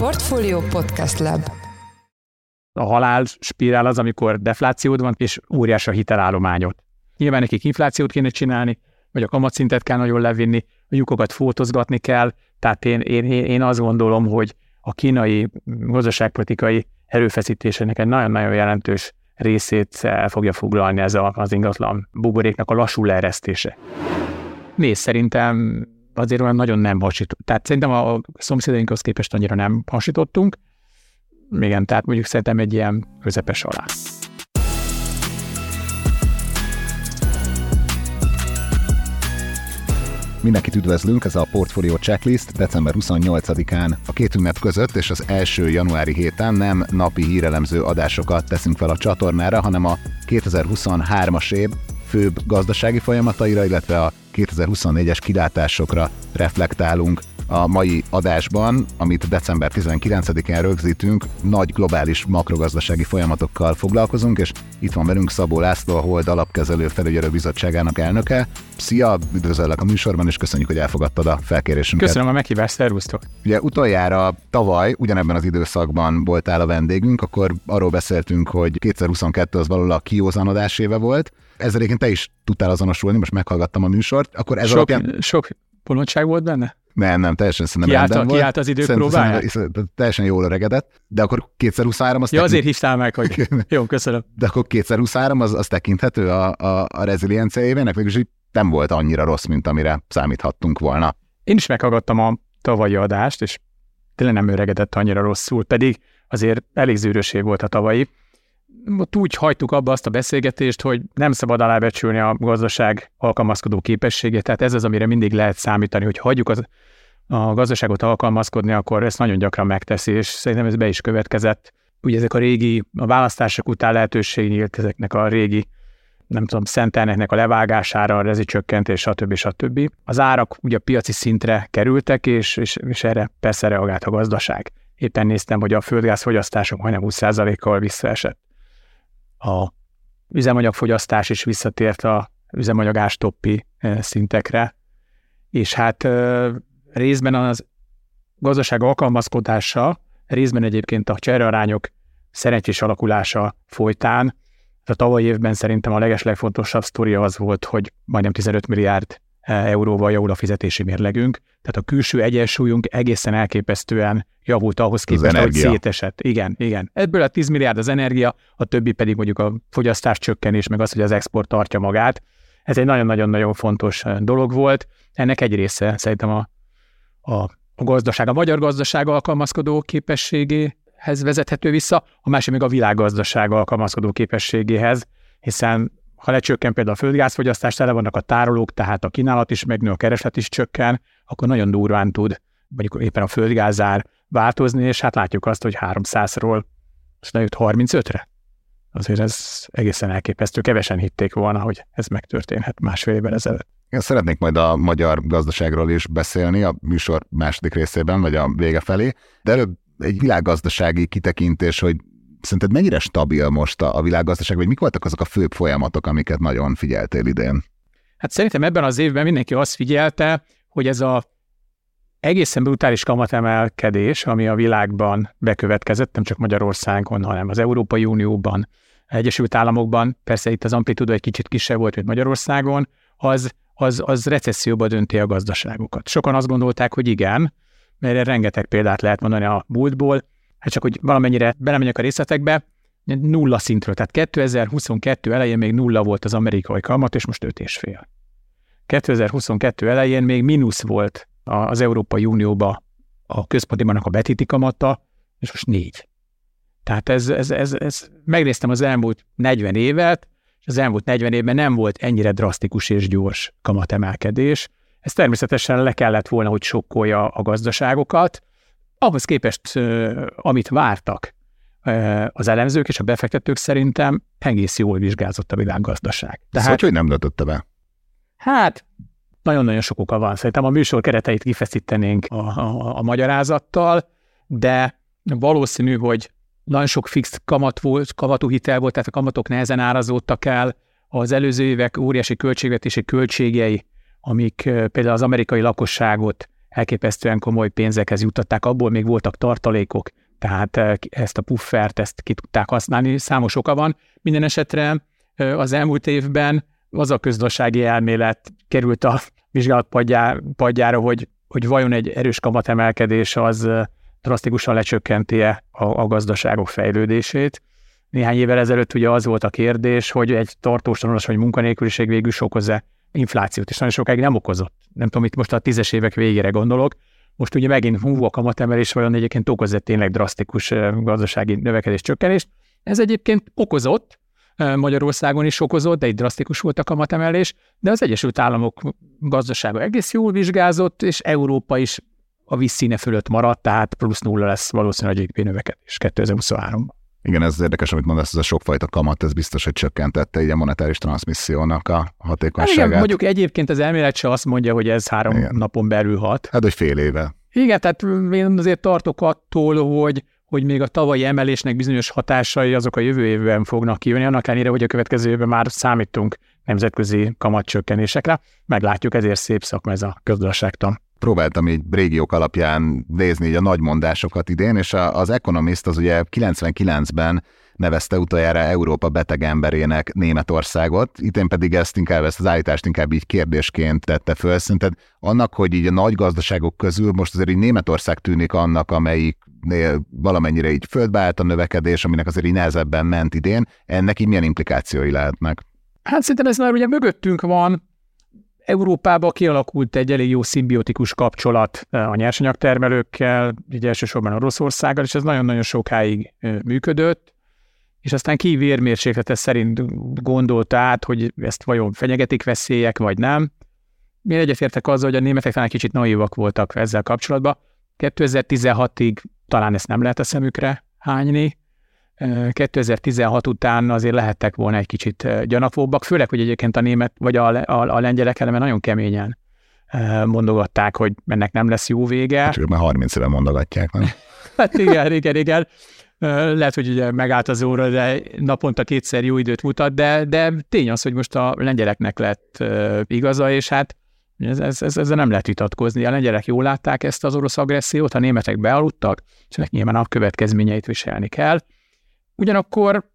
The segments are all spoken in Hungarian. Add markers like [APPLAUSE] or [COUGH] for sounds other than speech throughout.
Portfolio Podcast Lab A halál spirál az, amikor deflációd van, és óriás a hitelállományot. Nyilván nekik inflációt kéne csinálni, vagy a kamatszintet kell nagyon levinni, a lyukokat fótozgatni kell, tehát én, én, én azt gondolom, hogy a kínai gazdaságpolitikai erőfeszítésének egy nagyon-nagyon jelentős részét el fogja foglalni ez a, az ingatlan buboréknak a lassú leeresztése. Nézd, szerintem azért olyan nagyon nem hasított. Tehát szerintem a szomszédainkhoz képest annyira nem hasítottunk. Igen, tehát mondjuk szerintem egy ilyen közepes alá. Mindenkit üdvözlünk, ez a Portfolio Checklist december 28-án a két ünnep között és az első januári héten nem napi hírelemző adásokat teszünk fel a csatornára, hanem a 2023-as év főbb gazdasági folyamataira, illetve a 2024-es kilátásokra reflektálunk a mai adásban, amit december 19-én rögzítünk, nagy globális makrogazdasági folyamatokkal foglalkozunk, és itt van velünk Szabó László, a Hold Alapkezelő Felügyelő Bizottságának elnöke. Szia, üdvözöllek a műsorban, és köszönjük, hogy elfogadtad a felkérésünket. Köszönöm a meghívást, szervusztok! Ugye utoljára tavaly, ugyanebben az időszakban voltál a vendégünk, akkor arról beszéltünk, hogy 2022 az valahol a kiózanodás éve volt, ezzel te is tudtál azonosulni, most meghallgattam a műsort, akkor ez sok, alapján... Sok bolondság volt benne? Nem, nem, teljesen szerintem kiállt, rendben kiállt az idők próbáján? Teljesen jól öregedett, de akkor 2023 az... Ja, azért hívtál meg, hogy [LAUGHS] jó, köszönöm. De akkor 2023 az, az tekinthető a, a, a reziliencia évének, végülis így nem volt annyira rossz, mint amire számíthattunk volna. Én is meghallgattam a tavalyi adást, és tényleg nem öregedett annyira rosszul, pedig azért elég zűröség volt a tavalyi ott úgy hagytuk abba azt a beszélgetést, hogy nem szabad alábecsülni a gazdaság alkalmazkodó képességét, tehát ez az, amire mindig lehet számítani, hogy hagyjuk az, a gazdaságot alkalmazkodni, akkor ezt nagyon gyakran megteszi, és szerintem ez be is következett. Ugye ezek a régi, a választások után lehetőség nyílt ezeknek a régi nem tudom, szentelneknek a levágására, a rezsicsökkentés, stb. stb. Az árak ugye a piaci szintre kerültek, és, és, és erre persze reagált a gazdaság. Éppen néztem, hogy a földgázfogyasztások majdnem 20%-kal visszaesett a üzemanyagfogyasztás is visszatért a üzemanyag ástoppi szintekre, és hát részben az gazdaság alkalmazkodása, részben egyébként a cserearányok szerencsés alakulása folytán, a tavalyi évben szerintem a legeslegfontosabb sztoria az volt, hogy majdnem 15 milliárd euróval javul a fizetési mérlegünk, tehát a külső egyensúlyunk egészen elképesztően javult ahhoz képest, hogy szétesett. Igen, igen. Ebből a 10 milliárd az energia, a többi pedig mondjuk a fogyasztás csökkenés, meg az, hogy az export tartja magát. Ez egy nagyon-nagyon-nagyon fontos dolog volt. Ennek egy része szerintem a, a, a gazdaság, a magyar gazdaság alkalmazkodó képességéhez vezethető vissza, a másik még a világgazdaság alkalmazkodó képességéhez, hiszen ha lecsökken például a földgázfogyasztás, tele vannak a tárolók, tehát a kínálat is megnő, a kereslet is csökken, akkor nagyon durván tud mondjuk éppen a földgázár változni, és hát látjuk azt, hogy 300-ról lejött 35-re. Azért ez egészen elképesztő. Kevesen hitték volna, hogy ez megtörténhet másfél évvel ezelőtt. Én szeretnék majd a magyar gazdaságról is beszélni a műsor második részében, vagy a vége felé, de előbb egy világgazdasági kitekintés, hogy szerinted mennyire stabil most a, a világgazdaság, vagy mik voltak azok a főbb folyamatok, amiket nagyon figyeltél idén? Hát szerintem ebben az évben mindenki azt figyelte, hogy ez a egészen brutális kamatemelkedés, ami a világban bekövetkezett, nem csak Magyarországon, hanem az Európai Unióban, Egyesült Államokban, persze itt az amplitúda egy kicsit kisebb volt, mint Magyarországon, az, az, az recesszióba dönti a gazdaságokat. Sokan azt gondolták, hogy igen, mert rengeteg példát lehet mondani a múltból, hát csak hogy valamennyire belemegyek a részletekbe, nulla szintről, tehát 2022 elején még nulla volt az amerikai kamat, és most öt és fél. 2022 elején még mínusz volt az Európai Unióba a központi banknak a betéti kamata, és most négy. Tehát ez, ez, ez, ez, megnéztem az elmúlt 40 évet, és az elmúlt 40 évben nem volt ennyire drasztikus és gyors kamatemelkedés. Ez természetesen le kellett volna, hogy sokkolja a gazdaságokat, ahhoz képest, amit vártak az elemzők és a befektetők szerintem egész jól vizsgázott a világgazdaság. Tehát, szóval, hogy nem döntötte be? Hát, nagyon-nagyon sok oka van. Szerintem a műsor kereteit kifeszítenénk a, a, a magyarázattal, de valószínű, hogy nagyon sok fix kamat volt, kamatú hitel volt, tehát a kamatok nehezen árazódtak el, az előző évek óriási költségvetési költségei, amik például az amerikai lakosságot elképesztően komoly pénzekhez juttatták, abból még voltak tartalékok, tehát ezt a puffert, ezt ki tudták használni, számos oka van. Minden esetre az elmúlt évben az a közgazdasági elmélet került a vizsgálat padjára, hogy, hogy vajon egy erős kamatemelkedés az drasztikusan lecsökkenti -e a, a gazdaságok fejlődését. Néhány évvel ezelőtt ugye az volt a kérdés, hogy egy tartós tanulás vagy munkanélküliség végül is okoz-e inflációt, és nagyon sokáig nem okozott. Nem tudom, itt most a tízes évek végére gondolok. Most ugye megint hú a kamatemelés vajon egyébként okoz tényleg drasztikus gazdasági növekedés csökkenést. Ez egyébként okozott, Magyarországon is okozott, de egy drasztikus volt a kamatemelés, de az Egyesült Államok gazdasága egész jól vizsgázott, és Európa is a vízszíne fölött maradt, tehát plusz nulla lesz valószínűleg a GDP növekedés 2023-ban. Igen, ez érdekes, amit mondasz, ez a sokfajta kamat, ez biztos, hogy csökkentette így a monetáris transmissziónak a hatékonyságát. Hát igen, mondjuk egyébként az elmélet se azt mondja, hogy ez három igen. napon belül hat. Hát, hogy fél éve. Igen, tehát én azért tartok attól, hogy, hogy még a tavalyi emelésnek bizonyos hatásai azok a jövő évben fognak kijönni, annak ellenére, hogy a következő évben már számítunk nemzetközi kamatcsökkenésekre. Meglátjuk, ezért szép szakma ez a gazdaságtan próbáltam így régiók alapján nézni így a nagy mondásokat idén, és az Economist az ugye 99-ben nevezte utoljára Európa beteg emberének Németországot, én pedig ezt inkább, ezt az állítást inkább így kérdésként tette föl. Szerinted annak, hogy így a nagy gazdaságok közül most azért így Németország tűnik annak, amelyik valamennyire így földbe állt a növekedés, aminek azért így nehezebben ment idén, ennek így milyen implikációi lehetnek? Hát szerintem ez már ugye mögöttünk van, Európában kialakult egy elég jó szimbiotikus kapcsolat a nyersanyagtermelőkkel, így elsősorban Oroszországgal, és ez nagyon-nagyon sokáig működött, és aztán ki vérmérséklete szerint gondolta át, hogy ezt vajon fenyegetik veszélyek, vagy nem. Én egyetértek azzal, hogy a németek talán kicsit naívak voltak ezzel kapcsolatban. 2016-ig talán ezt nem lehet a szemükre hányni, 2016 után azért lehettek volna egy kicsit gyanakvóbbak, főleg, hogy egyébként a német vagy a, a, a lengyelek eleme nagyon keményen mondogatták, hogy ennek nem lesz jó vége. Hát, csak már 30 éve mondogatják, nem? [LAUGHS] hát igen, igen, igen. Lehet, hogy ugye megállt az óra, de naponta kétszer jó időt mutat, de, de tény az, hogy most a lengyeleknek lett igaza, és hát ez, ez, ez, ezzel nem lehet vitatkozni. A lengyelek jól látták ezt az orosz agressziót, a németek bealudtak, és ennek nyilván a következményeit viselni kell. Ugyanakkor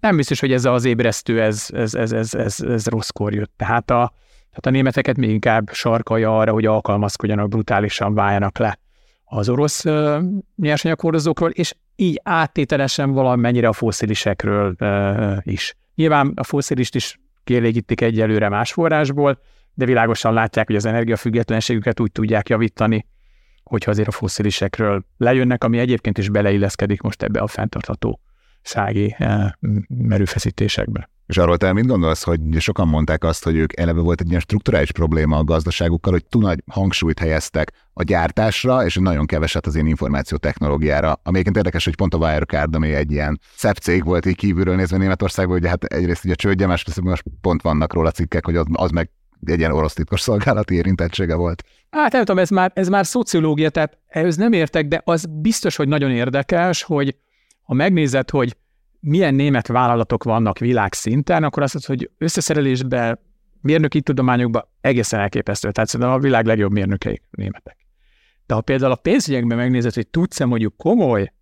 nem biztos, hogy ez az ébresztő, ez, ez, ez, ez, ez, ez rosszkor jött. Tehát a, tehát a németeket még inkább sarkalja arra, hogy alkalmazkodjanak, brutálisan váljanak le az orosz uh, nyersanyaghordozókról, és így áttételesen valamennyire a foszilisekről uh, is. Nyilván a foszilist is kielégítik egyelőre más forrásból, de világosan látják, hogy az energiafüggetlenségüket úgy tudják javítani, hogyha azért a foszilisekről lejönnek, ami egyébként is beleilleszkedik most ebbe a fenntartható sági eh, merőfeszítésekbe. És arról te mit gondolsz, hogy sokan mondták azt, hogy ők eleve volt egy ilyen strukturális probléma a gazdaságukkal, hogy túl nagy hangsúlyt helyeztek a gyártásra, és nagyon keveset az én információtechnológiára. Ami egyébként érdekes, hogy pont a Wirecard, ami egy ilyen szebb cég volt így kívülről nézve Németországban, hogy hát egyrészt ugye a csődje, másrészt most pont vannak róla cikkek, hogy az, az meg egy ilyen orosz titkos szolgálati érintettsége volt. Hát nem tudom, ez már, ez már szociológia, tehát ehhez nem értek, de az biztos, hogy nagyon érdekes, hogy ha megnézed, hogy milyen német vállalatok vannak világszinten, akkor azt mondod, hogy összeszerelésben, mérnöki tudományokban egészen elképesztő. Tehát szerintem a világ legjobb mérnökei németek. De ha például a pénzügyekben megnézed, hogy tudsz-e mondjuk komoly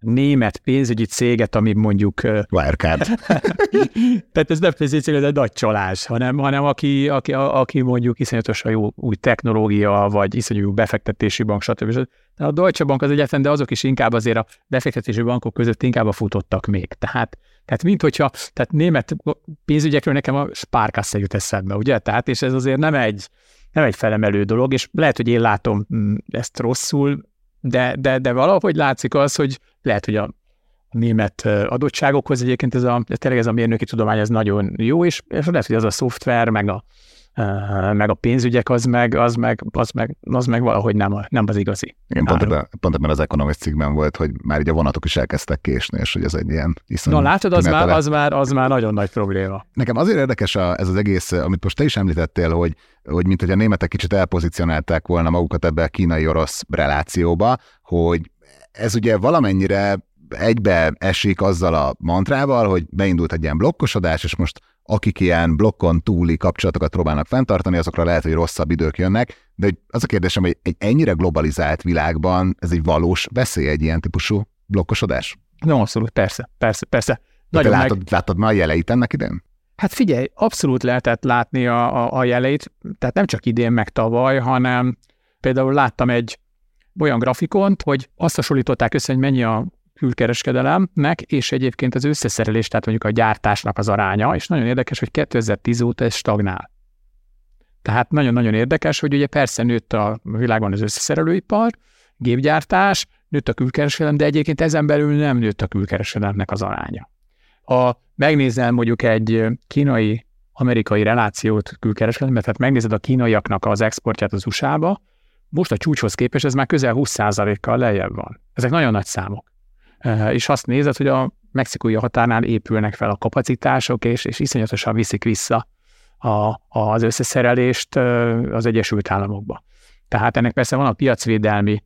német pénzügyi céget, ami mondjuk... Wirecard. [LAUGHS] tehát ez nem pénzügyi cég, ez egy nagy csalás, hanem, hanem aki, aki, aki mondjuk iszonyatosan jó új technológia, vagy iszonyú jó befektetési bank, stb. De a Deutsche Bank az egyetlen, de azok is inkább azért a befektetési bankok között inkább a futottak még. Tehát, tehát mint hogyha, tehát német pénzügyekről nekem a Sparkasse jut eszembe, ugye? Tehát, és ez azért nem egy, nem egy felemelő dolog, és lehet, hogy én látom mm, ezt rosszul, de, de, de valahogy látszik az, hogy lehet, hogy a német adottságokhoz egyébként ez a, tényleg ez a mérnöki tudomány ez nagyon jó, és, és lehet, hogy az a szoftver, meg a, meg a pénzügyek, az meg, az meg, az meg, az meg valahogy nem, a, nem az igazi. Igen, pont ebben, pont ebben az Economist cikkben volt, hogy már így a vonatok is elkezdtek késni, és hogy ez egy ilyen iszonyú Na látod, az már, az, már, az már nagyon nagy probléma. Nekem azért érdekes a, ez az egész, amit most te is említettél, hogy, hogy mint hogy a németek kicsit elpozícionálták volna magukat ebbe a kínai-orosz relációba, hogy ez ugye valamennyire egybe esik azzal a mantrával, hogy beindult egy ilyen blokkosodás, és most akik ilyen blokkon túli kapcsolatokat próbálnak fenntartani, azokra lehet, hogy rosszabb idők jönnek, de az a kérdésem, hogy egy ennyire globalizált világban ez egy valós veszély egy ilyen típusú blokkosodás? No, abszolút, persze, persze, persze. Nagyon te látod, meg... látod már a jeleit ennek idén? Hát figyelj, abszolút lehetett látni a, a, a jeleit, tehát nem csak idén meg tavaly, hanem például láttam egy olyan grafikont, hogy azt hasonlították össze, hogy mennyi a külkereskedelemnek, és egyébként az összeszerelés, tehát mondjuk a gyártásnak az aránya, és nagyon érdekes, hogy 2010 óta ez stagnál. Tehát nagyon-nagyon érdekes, hogy ugye persze nőtt a világban az összeszerelőipar, gépgyártás, nőtt a külkereskedelem, de egyébként ezen belül nem nőtt a külkereskedelemnek az aránya. Ha megnézel mondjuk egy kínai amerikai relációt külkereskedelemben, tehát megnézed a kínaiaknak az exportját az USA-ba, most a csúcshoz képest ez már közel 20%-kal lejjebb van. Ezek nagyon nagy számok. És azt nézed, hogy a mexikói határnál épülnek fel a kapacitások, és, és iszonyatosan viszik vissza a, az összeszerelést az Egyesült Államokba. Tehát ennek persze van a piacvédelmi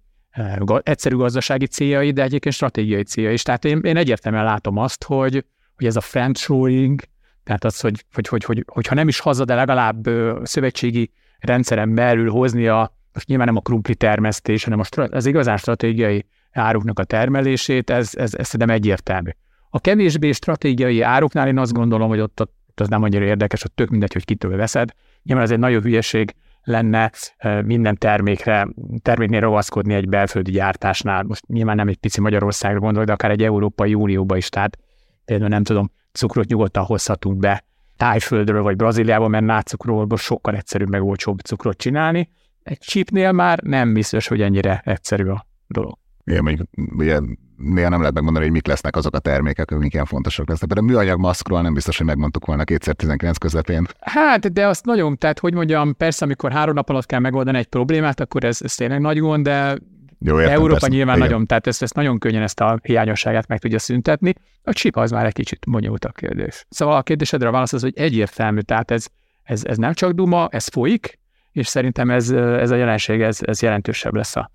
egyszerű gazdasági céljai, de egyébként stratégiai célja is. Tehát én, én egyértelműen látom azt, hogy, hogy ez a friendshoring, tehát az, hogy, hogy, hogy, hogy, hogyha nem is haza, de legalább szövetségi rendszeren belül hozni a, most nyilván nem a krumpli termesztés, hanem a, az igazán stratégiai áruknak a termelését, ez, ez, ez szerintem egyértelmű. A kevésbé stratégiai áruknál én azt gondolom, hogy ott, ott az nem annyira érdekes, hogy tök mindegy, hogy kitől veszed. Nyilván ez egy nagyon hülyeség lenne minden termékre, terméknél rovaszkodni egy belföldi gyártásnál. Most nyilván nem egy pici Magyarországra gondolok, de akár egy Európai Unióba is. Tehát például nem tudom, cukrot nyugodtan hozhatunk be Tájföldről vagy Brazíliából, mert nátszukról sokkal egyszerűbb meg olcsóbb cukrot csinálni. Egy chipnél már nem biztos, hogy ennyire egyszerű a dolog. Igen, mondjuk ugye néha nem lehet megmondani, hogy mik lesznek azok a termékek, amik ilyen fontosak lesznek. Például a műanyag maszkról nem biztos, hogy megmondtuk volna 2019 közepén. Hát, de azt nagyon, tehát hogy mondjam, persze, amikor három nap alatt kell megoldani egy problémát, akkor ez, ez tényleg nagy gond, de jó, értem, Európa persze. nyilván Igen. nagyon, tehát ezt, ezt nagyon könnyen ezt a hiányosságát meg tudja szüntetni. A chip az már egy kicsit bonyolult kérdés. Szóval a kérdésedre a válasz az, hogy egyértelmű, tehát ez, ez, ez nem csak duma, ez folyik, és szerintem ez, ez a jelenség ez, ez jelentősebb lesz a,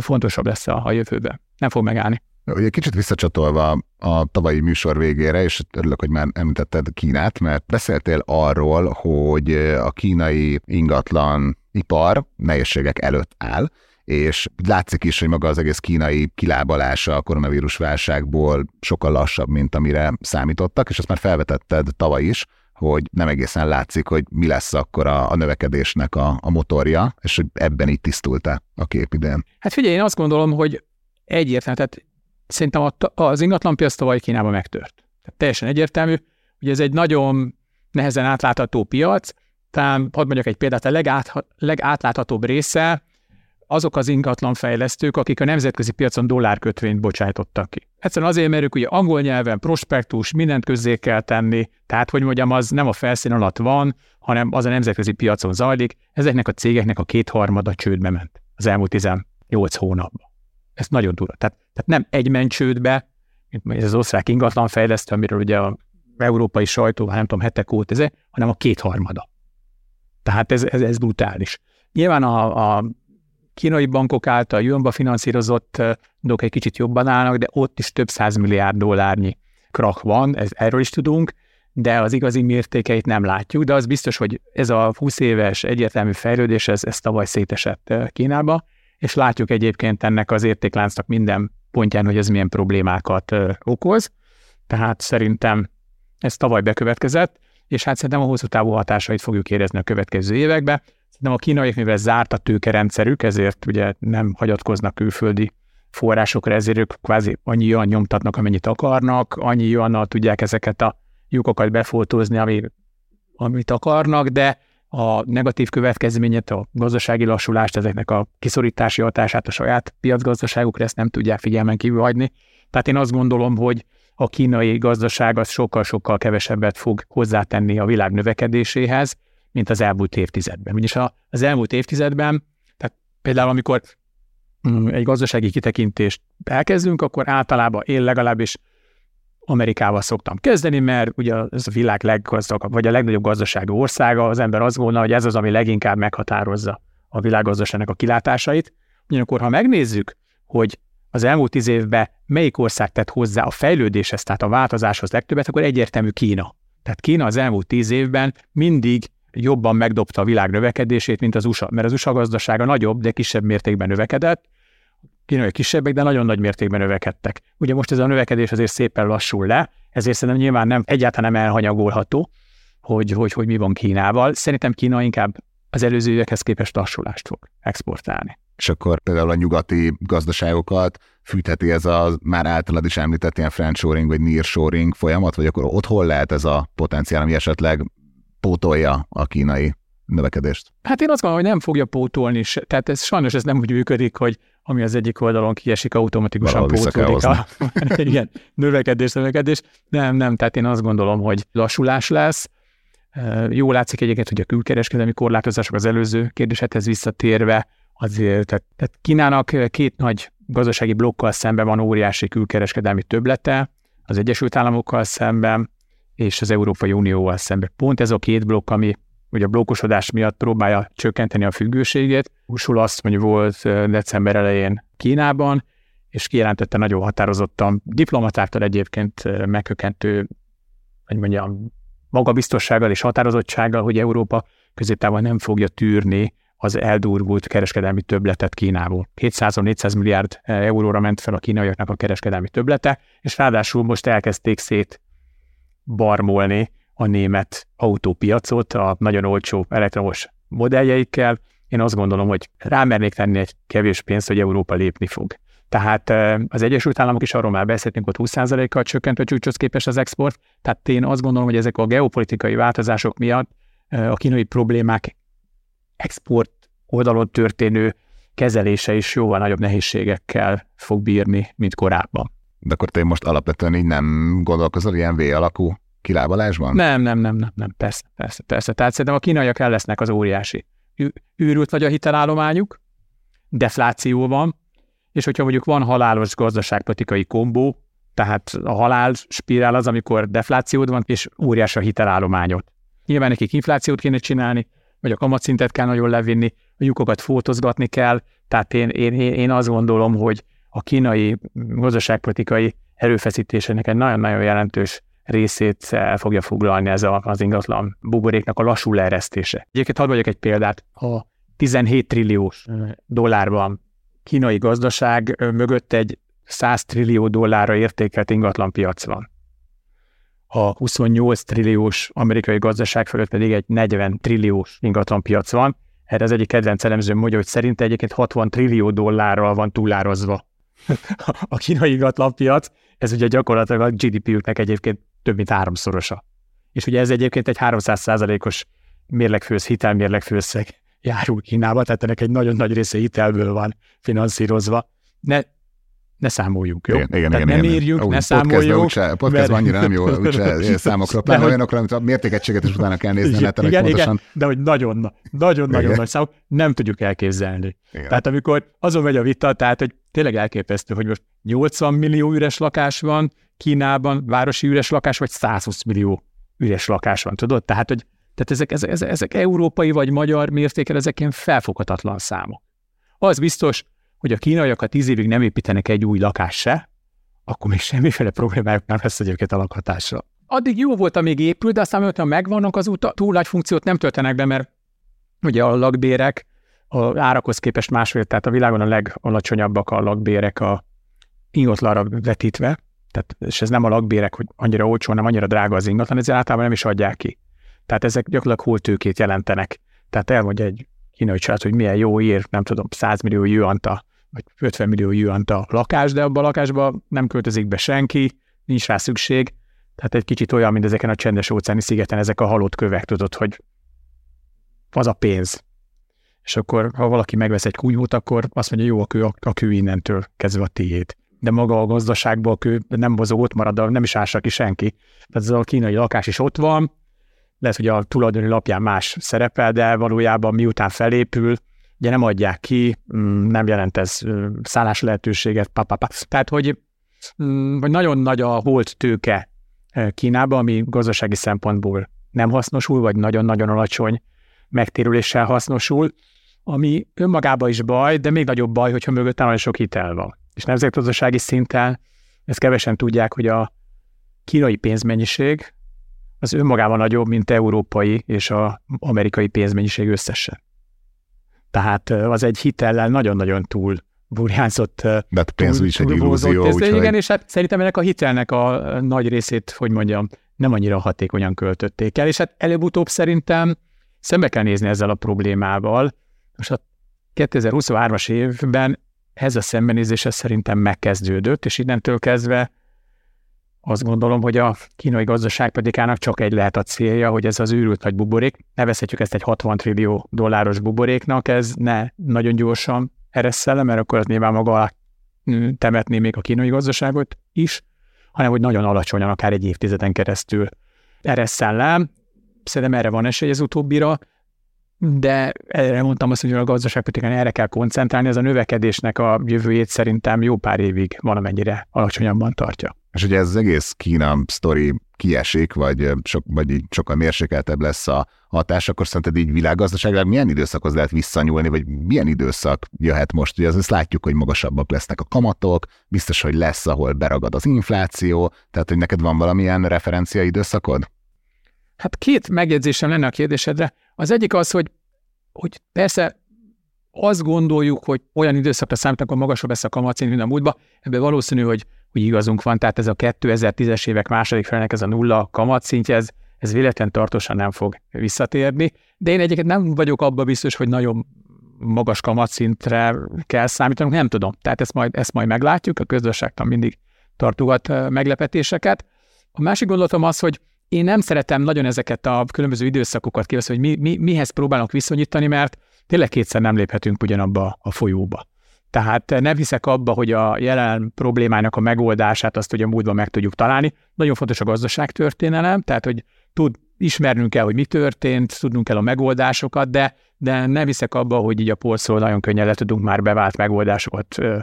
fontosabb lesz a, a jövőben. Nem fog megállni. Ugye kicsit visszacsatolva a tavalyi műsor végére, és örülök, hogy már említetted Kínát, mert beszéltél arról, hogy a kínai ingatlan ipar nehézségek előtt áll, és látszik is, hogy maga az egész kínai kilábalása a koronavírus válságból sokkal lassabb, mint amire számítottak, és ezt már felvetetted tavaly is, hogy nem egészen látszik, hogy mi lesz akkor a, a növekedésnek a, a motorja, és hogy ebben itt tisztult-e a kép idén. Hát figyelj, én azt gondolom, hogy egyértelmű, tehát szerintem az ingatlanpiac tavaly Kínában megtört. Tehát teljesen egyértelmű, hogy ez egy nagyon nehezen átlátható piac, talán hadd mondjak egy példát, a legát, legátláthatóbb része azok az ingatlanfejlesztők, akik a nemzetközi piacon dollárkötvényt bocsájtottak ki. Egyszerűen azért, mert ők ugye angol nyelven, prospektus, mindent közzé kell tenni, tehát hogy mondjam, az nem a felszín alatt van, hanem az a nemzetközi piacon zajlik. Ezeknek a cégeknek a kétharmada csődbe ment az elmúlt 18 hónapban. Ez nagyon durva. Tehát, tehát nem egy ment csődbe, mint ez az osztrák ingatlanfejlesztő, amiről ugye a európai sajtó, nem tudom, hetek óta ez, hanem a kétharmada. Tehát ez, ez, ez brutális. Nyilván a, a kínai bankok által jönba finanszírozott dolgok egy kicsit jobban állnak, de ott is több milliárd dollárnyi krak van, ez, erről is tudunk, de az igazi mértékeit nem látjuk, de az biztos, hogy ez a 20 éves egyértelmű fejlődés, ez, ez tavaly szétesett Kínába, és látjuk egyébként ennek az értékláncnak minden pontján, hogy ez milyen problémákat okoz, tehát szerintem ez tavaly bekövetkezett, és hát szerintem a hosszú távú hatásait fogjuk érezni a következő években. Szerintem a kínaiak, mivel zárt a tőkerendszerük, ezért ugye nem hagyatkoznak külföldi forrásokra, ezért ők kvázi annyi nyomtatnak, amennyit akarnak, annyi annal tudják ezeket a lyukokat befotózni, ami, amit akarnak, de a negatív következményet, a gazdasági lassulást, ezeknek a kiszorítási hatását a saját piacgazdaságukra, ezt nem tudják figyelmen kívül hagyni. Tehát én azt gondolom, hogy a kínai gazdaság az sokkal-sokkal kevesebbet fog hozzátenni a világ növekedéséhez, mint az elmúlt évtizedben. Ugyanis az elmúlt évtizedben, tehát például amikor mm, egy gazdasági kitekintést elkezdünk, akkor általában én legalábbis Amerikával szoktam kezdeni, mert ugye ez a világ leggazdagabb, vagy a legnagyobb gazdasági országa, az ember azt gondolja, hogy ez az, ami leginkább meghatározza a világgazdaságnak a kilátásait. Ugyanakkor, ha megnézzük, hogy az elmúlt tíz évben melyik ország tett hozzá a fejlődéshez, tehát a változáshoz legtöbbet, akkor egyértelmű Kína. Tehát Kína az elmúlt tíz évben mindig jobban megdobta a világ növekedését, mint az USA, mert az USA gazdasága nagyobb, de kisebb mértékben növekedett, kínai kisebbek, de nagyon nagy mértékben növekedtek. Ugye most ez a növekedés azért szépen lassul le, ezért szerintem nyilván nem, egyáltalán nem elhanyagolható, hogy, hogy, hogy mi van Kínával. Szerintem Kína inkább az előző évekhez képest lassulást fog exportálni. És akkor például a nyugati gazdaságokat fűtheti ez a már általad is említett ilyen friendshoring vagy nearshoring folyamat, vagy akkor ott hol lehet ez a potenciál, ami esetleg pótolja a kínai növekedést? Hát én azt gondolom, hogy nem fogja pótolni, tehát ez sajnos ez nem úgy működik, hogy ami az egyik oldalon kiesik, automatikusan pótolódik a igen, [LAUGHS] növekedés, növekedés. Nem, nem, tehát én azt gondolom, hogy lassulás lesz. Jó látszik egyébként, hogy a külkereskedelmi korlátozások az előző kérdésethez visszatérve, azért, tehát, tehát Kínának két nagy gazdasági blokkal szemben van óriási külkereskedelmi töblete, az Egyesült Államokkal szemben, és az Európai Unióval szemben. Pont ez a két blokk, ami ugye a blokkosodás miatt próbálja csökkenteni a függőségét. Usul azt mondja, volt december elején Kínában, és kijelentette nagyon határozottan, diplomatától egyébként megkökentő, hogy mondjam, magabiztossággal és határozottsággal, hogy Európa középtávon nem fogja tűrni az eldurvult kereskedelmi többletet Kínából. 200-400 milliárd euróra ment fel a kínaiaknak a kereskedelmi töblete, és ráadásul most elkezdték szét barmolni a német autópiacot a nagyon olcsó elektromos modelljeikkel. Én azt gondolom, hogy rámernék tenni egy kevés pénzt, hogy Európa lépni fog. Tehát az Egyesült Államok is arról már beszéltünk, hogy 20%-kal csökkent a csúcshoz képest az export, tehát én azt gondolom, hogy ezek a geopolitikai változások miatt a kínai problémák export oldalon történő kezelése is jóval nagyobb nehézségekkel fog bírni, mint korábban. De akkor te most alapvetően így nem gondolkozol ilyen V alakú kilábalásban? Nem, nem, nem, nem, nem, persze, persze, persze. Tehát szerintem a kínaiak el lesznek az óriási. Őrült vagy a hitelállományuk, defláció van, és hogyha mondjuk van halálos gazdaságpolitikai kombó, tehát a halál spirál az, amikor deflációd van, és óriási a hitelállományot. Nyilván nekik inflációt kéne csinálni, vagy a kamatszintet kell nagyon levinni, a lyukokat fótozgatni kell, tehát én, én, én azt gondolom, hogy a kínai gazdaságpolitikai erőfeszítésének egy nagyon-nagyon jelentős részét el fogja foglalni ez a, az ingatlan buboréknak a lassú leeresztése. Egyébként hadd vagyok egy példát. A 17 trilliós dollárban kínai gazdaság mögött egy 100 trillió dollárra értékelt ingatlanpiac van. A 28 trilliós amerikai gazdaság fölött pedig egy 40 trilliós ingatlanpiac van. Erre az egyik kedvenc elemzőm mondja, hogy szerint egyébként 60 trillió dollárral van túlározva [LAUGHS] a kínai ingatlanpiac. Ez ugye gyakorlatilag a GDP-üknek egyébként több mint háromszorosa. És ugye ez egyébként egy 300% os mérlegfősz, hitelmérlegfőszeg járul Kínába, tehát ennek egy nagyon nagy része hitelből van finanszírozva. Ne, ne számoljunk, jó? Igen, igen, Tehát igen, nem igen. írjuk, Ó, ne számoljunk. Úgyse, podcast mert... annyira nem jó, [LAUGHS] úgyse számokra, pláne hogy... olyanokra, amit a mértékegységet is utána kell nézni, igen, igen, pontosan. Igen, de hogy nagyon, nagyon, nagyon nagy számok, nem tudjuk elképzelni. Igen. Tehát amikor azon megy a vita, tehát hogy tényleg elképesztő, hogy most 80 millió üres lakás van Kínában, városi üres lakás, vagy 120 millió üres lakás van, tudod? Tehát, hogy tehát ezek, ezek, ezek, ezek európai vagy magyar mértéken, ezek ilyen felfoghatatlan számok. Az biztos, hogy a kínaiak, ha tíz évig nem építenek egy új lakást se, akkor még semmiféle problémájuk nem lesz egyébként a lakhatásra. Addig jó volt, amíg épült, de aztán, hogyha megvannak az út, túl nagy funkciót nem töltenek be, mert ugye a lakbérek a árakhoz képest másfél, tehát a világon a legalacsonyabbak a lakbérek a ingatlanra vetítve, tehát, és ez nem a lakbérek, hogy annyira olcsó, hanem annyira drága az ingatlan, ezért általában nem is adják ki. Tehát ezek gyakorlatilag holtőkét jelentenek. Tehát elmondja egy kínai család, hogy milyen jó ír, nem tudom, 100 millió juanta, vagy 50 millió juanta lakás, de abban a lakásban nem költözik be senki, nincs rá szükség. Tehát egy kicsit olyan, mint ezeken a csendes óceáni szigeten ezek a halott kövek, tudod, hogy az a pénz. És akkor, ha valaki megvesz egy kunyhót, akkor azt mondja, jó, a kő, a kő innentől kezdve a tiéd. De maga a gazdaságban a kő nem mozog, ott marad, nem is ássa ki senki. Tehát ez a kínai lakás is ott van, lehet, hogy a tulajdoni lapján más szerepel, de valójában miután felépül, ugye nem adják ki, mm, nem jelent ez szállás lehetőséget, papapa. Tehát, hogy, mm, hogy nagyon nagy a holt tőke Kínában, ami gazdasági szempontból nem hasznosul, vagy nagyon-nagyon alacsony megtérüléssel hasznosul, ami önmagában is baj, de még nagyobb baj, hogyha mögött nagyon sok hitel van. És nemzetgazdasági szinten ezt kevesen tudják, hogy a kínai pénzmennyiség az önmagában nagyobb, mint európai és a amerikai pénzmennyiség összesen. Tehát az egy hitellel nagyon-nagyon túl burjánzott. De hát pénzügy is egy illúzió. Ez, úgyhogy... Igen, és hát szerintem ennek a hitelnek a nagy részét, hogy mondjam, nem annyira hatékonyan költötték el, és hát előbb-utóbb szerintem szembe kell nézni ezzel a problémával. Most a 2023-as évben ez a szembenézés szerintem megkezdődött, és innentől kezdve azt gondolom, hogy a kínai gazdaságpolitikának csak egy lehet a célja, hogy ez az őrült nagy buborék, nevezhetjük ezt egy 60 trillió dolláros buboréknak, ez ne nagyon gyorsan eresszel mert akkor az nyilván maga temetné még a kínai gazdaságot is, hanem hogy nagyon alacsonyan, akár egy évtizeden keresztül eresszel le. Szerintem erre van esély az utóbbira, de erre mondtam azt, hogy a gazdaságpolitikán erre kell koncentrálni, ez a növekedésnek a jövőjét szerintem jó pár évig valamennyire alacsonyabban tartja. És ugye ez az egész Kína sztori kiesik, vagy, sok, vagy így sokkal mérsékeltebb lesz a hatás, akkor szerinted így világgazdaságra milyen időszakhoz lehet visszanyúlni, vagy milyen időszak jöhet most? Ugye azt látjuk, hogy magasabbak lesznek a kamatok, biztos, hogy lesz, ahol beragad az infláció, tehát hogy neked van valamilyen referencia időszakod? Hát két megjegyzésem lenne a kérdésedre. Az egyik az, hogy, hogy persze azt gondoljuk, hogy olyan időszakra számítanak, hogy magasabb lesz a kamatszint, mint a múltban, ebben valószínű, hogy, hogy igazunk van, tehát ez a 2010-es évek második felének ez a nulla kamatszintje, ez, ez véletlen tartósan nem fog visszatérni, de én egyébként nem vagyok abban biztos, hogy nagyon magas kamatszintre kell számítanunk, nem tudom. Tehát ezt majd, ezt majd meglátjuk, a közösségtan mindig tartogat meglepetéseket. A másik gondolatom az, hogy én nem szeretem nagyon ezeket a különböző időszakokat kiveszni, hogy mi, mi, mihez próbálunk viszonyítani, mert tényleg kétszer nem léphetünk ugyanabba a folyóba. Tehát nem hiszek abba, hogy a jelen problémának a megoldását azt ugye múltban meg tudjuk találni. Nagyon fontos a gazdaságtörténelem, tehát hogy tud, ismernünk kell, hogy mi történt, tudnunk kell a megoldásokat, de, de nem hiszek abba, hogy így a polcról nagyon könnyen le tudunk már bevált megoldásokat ö,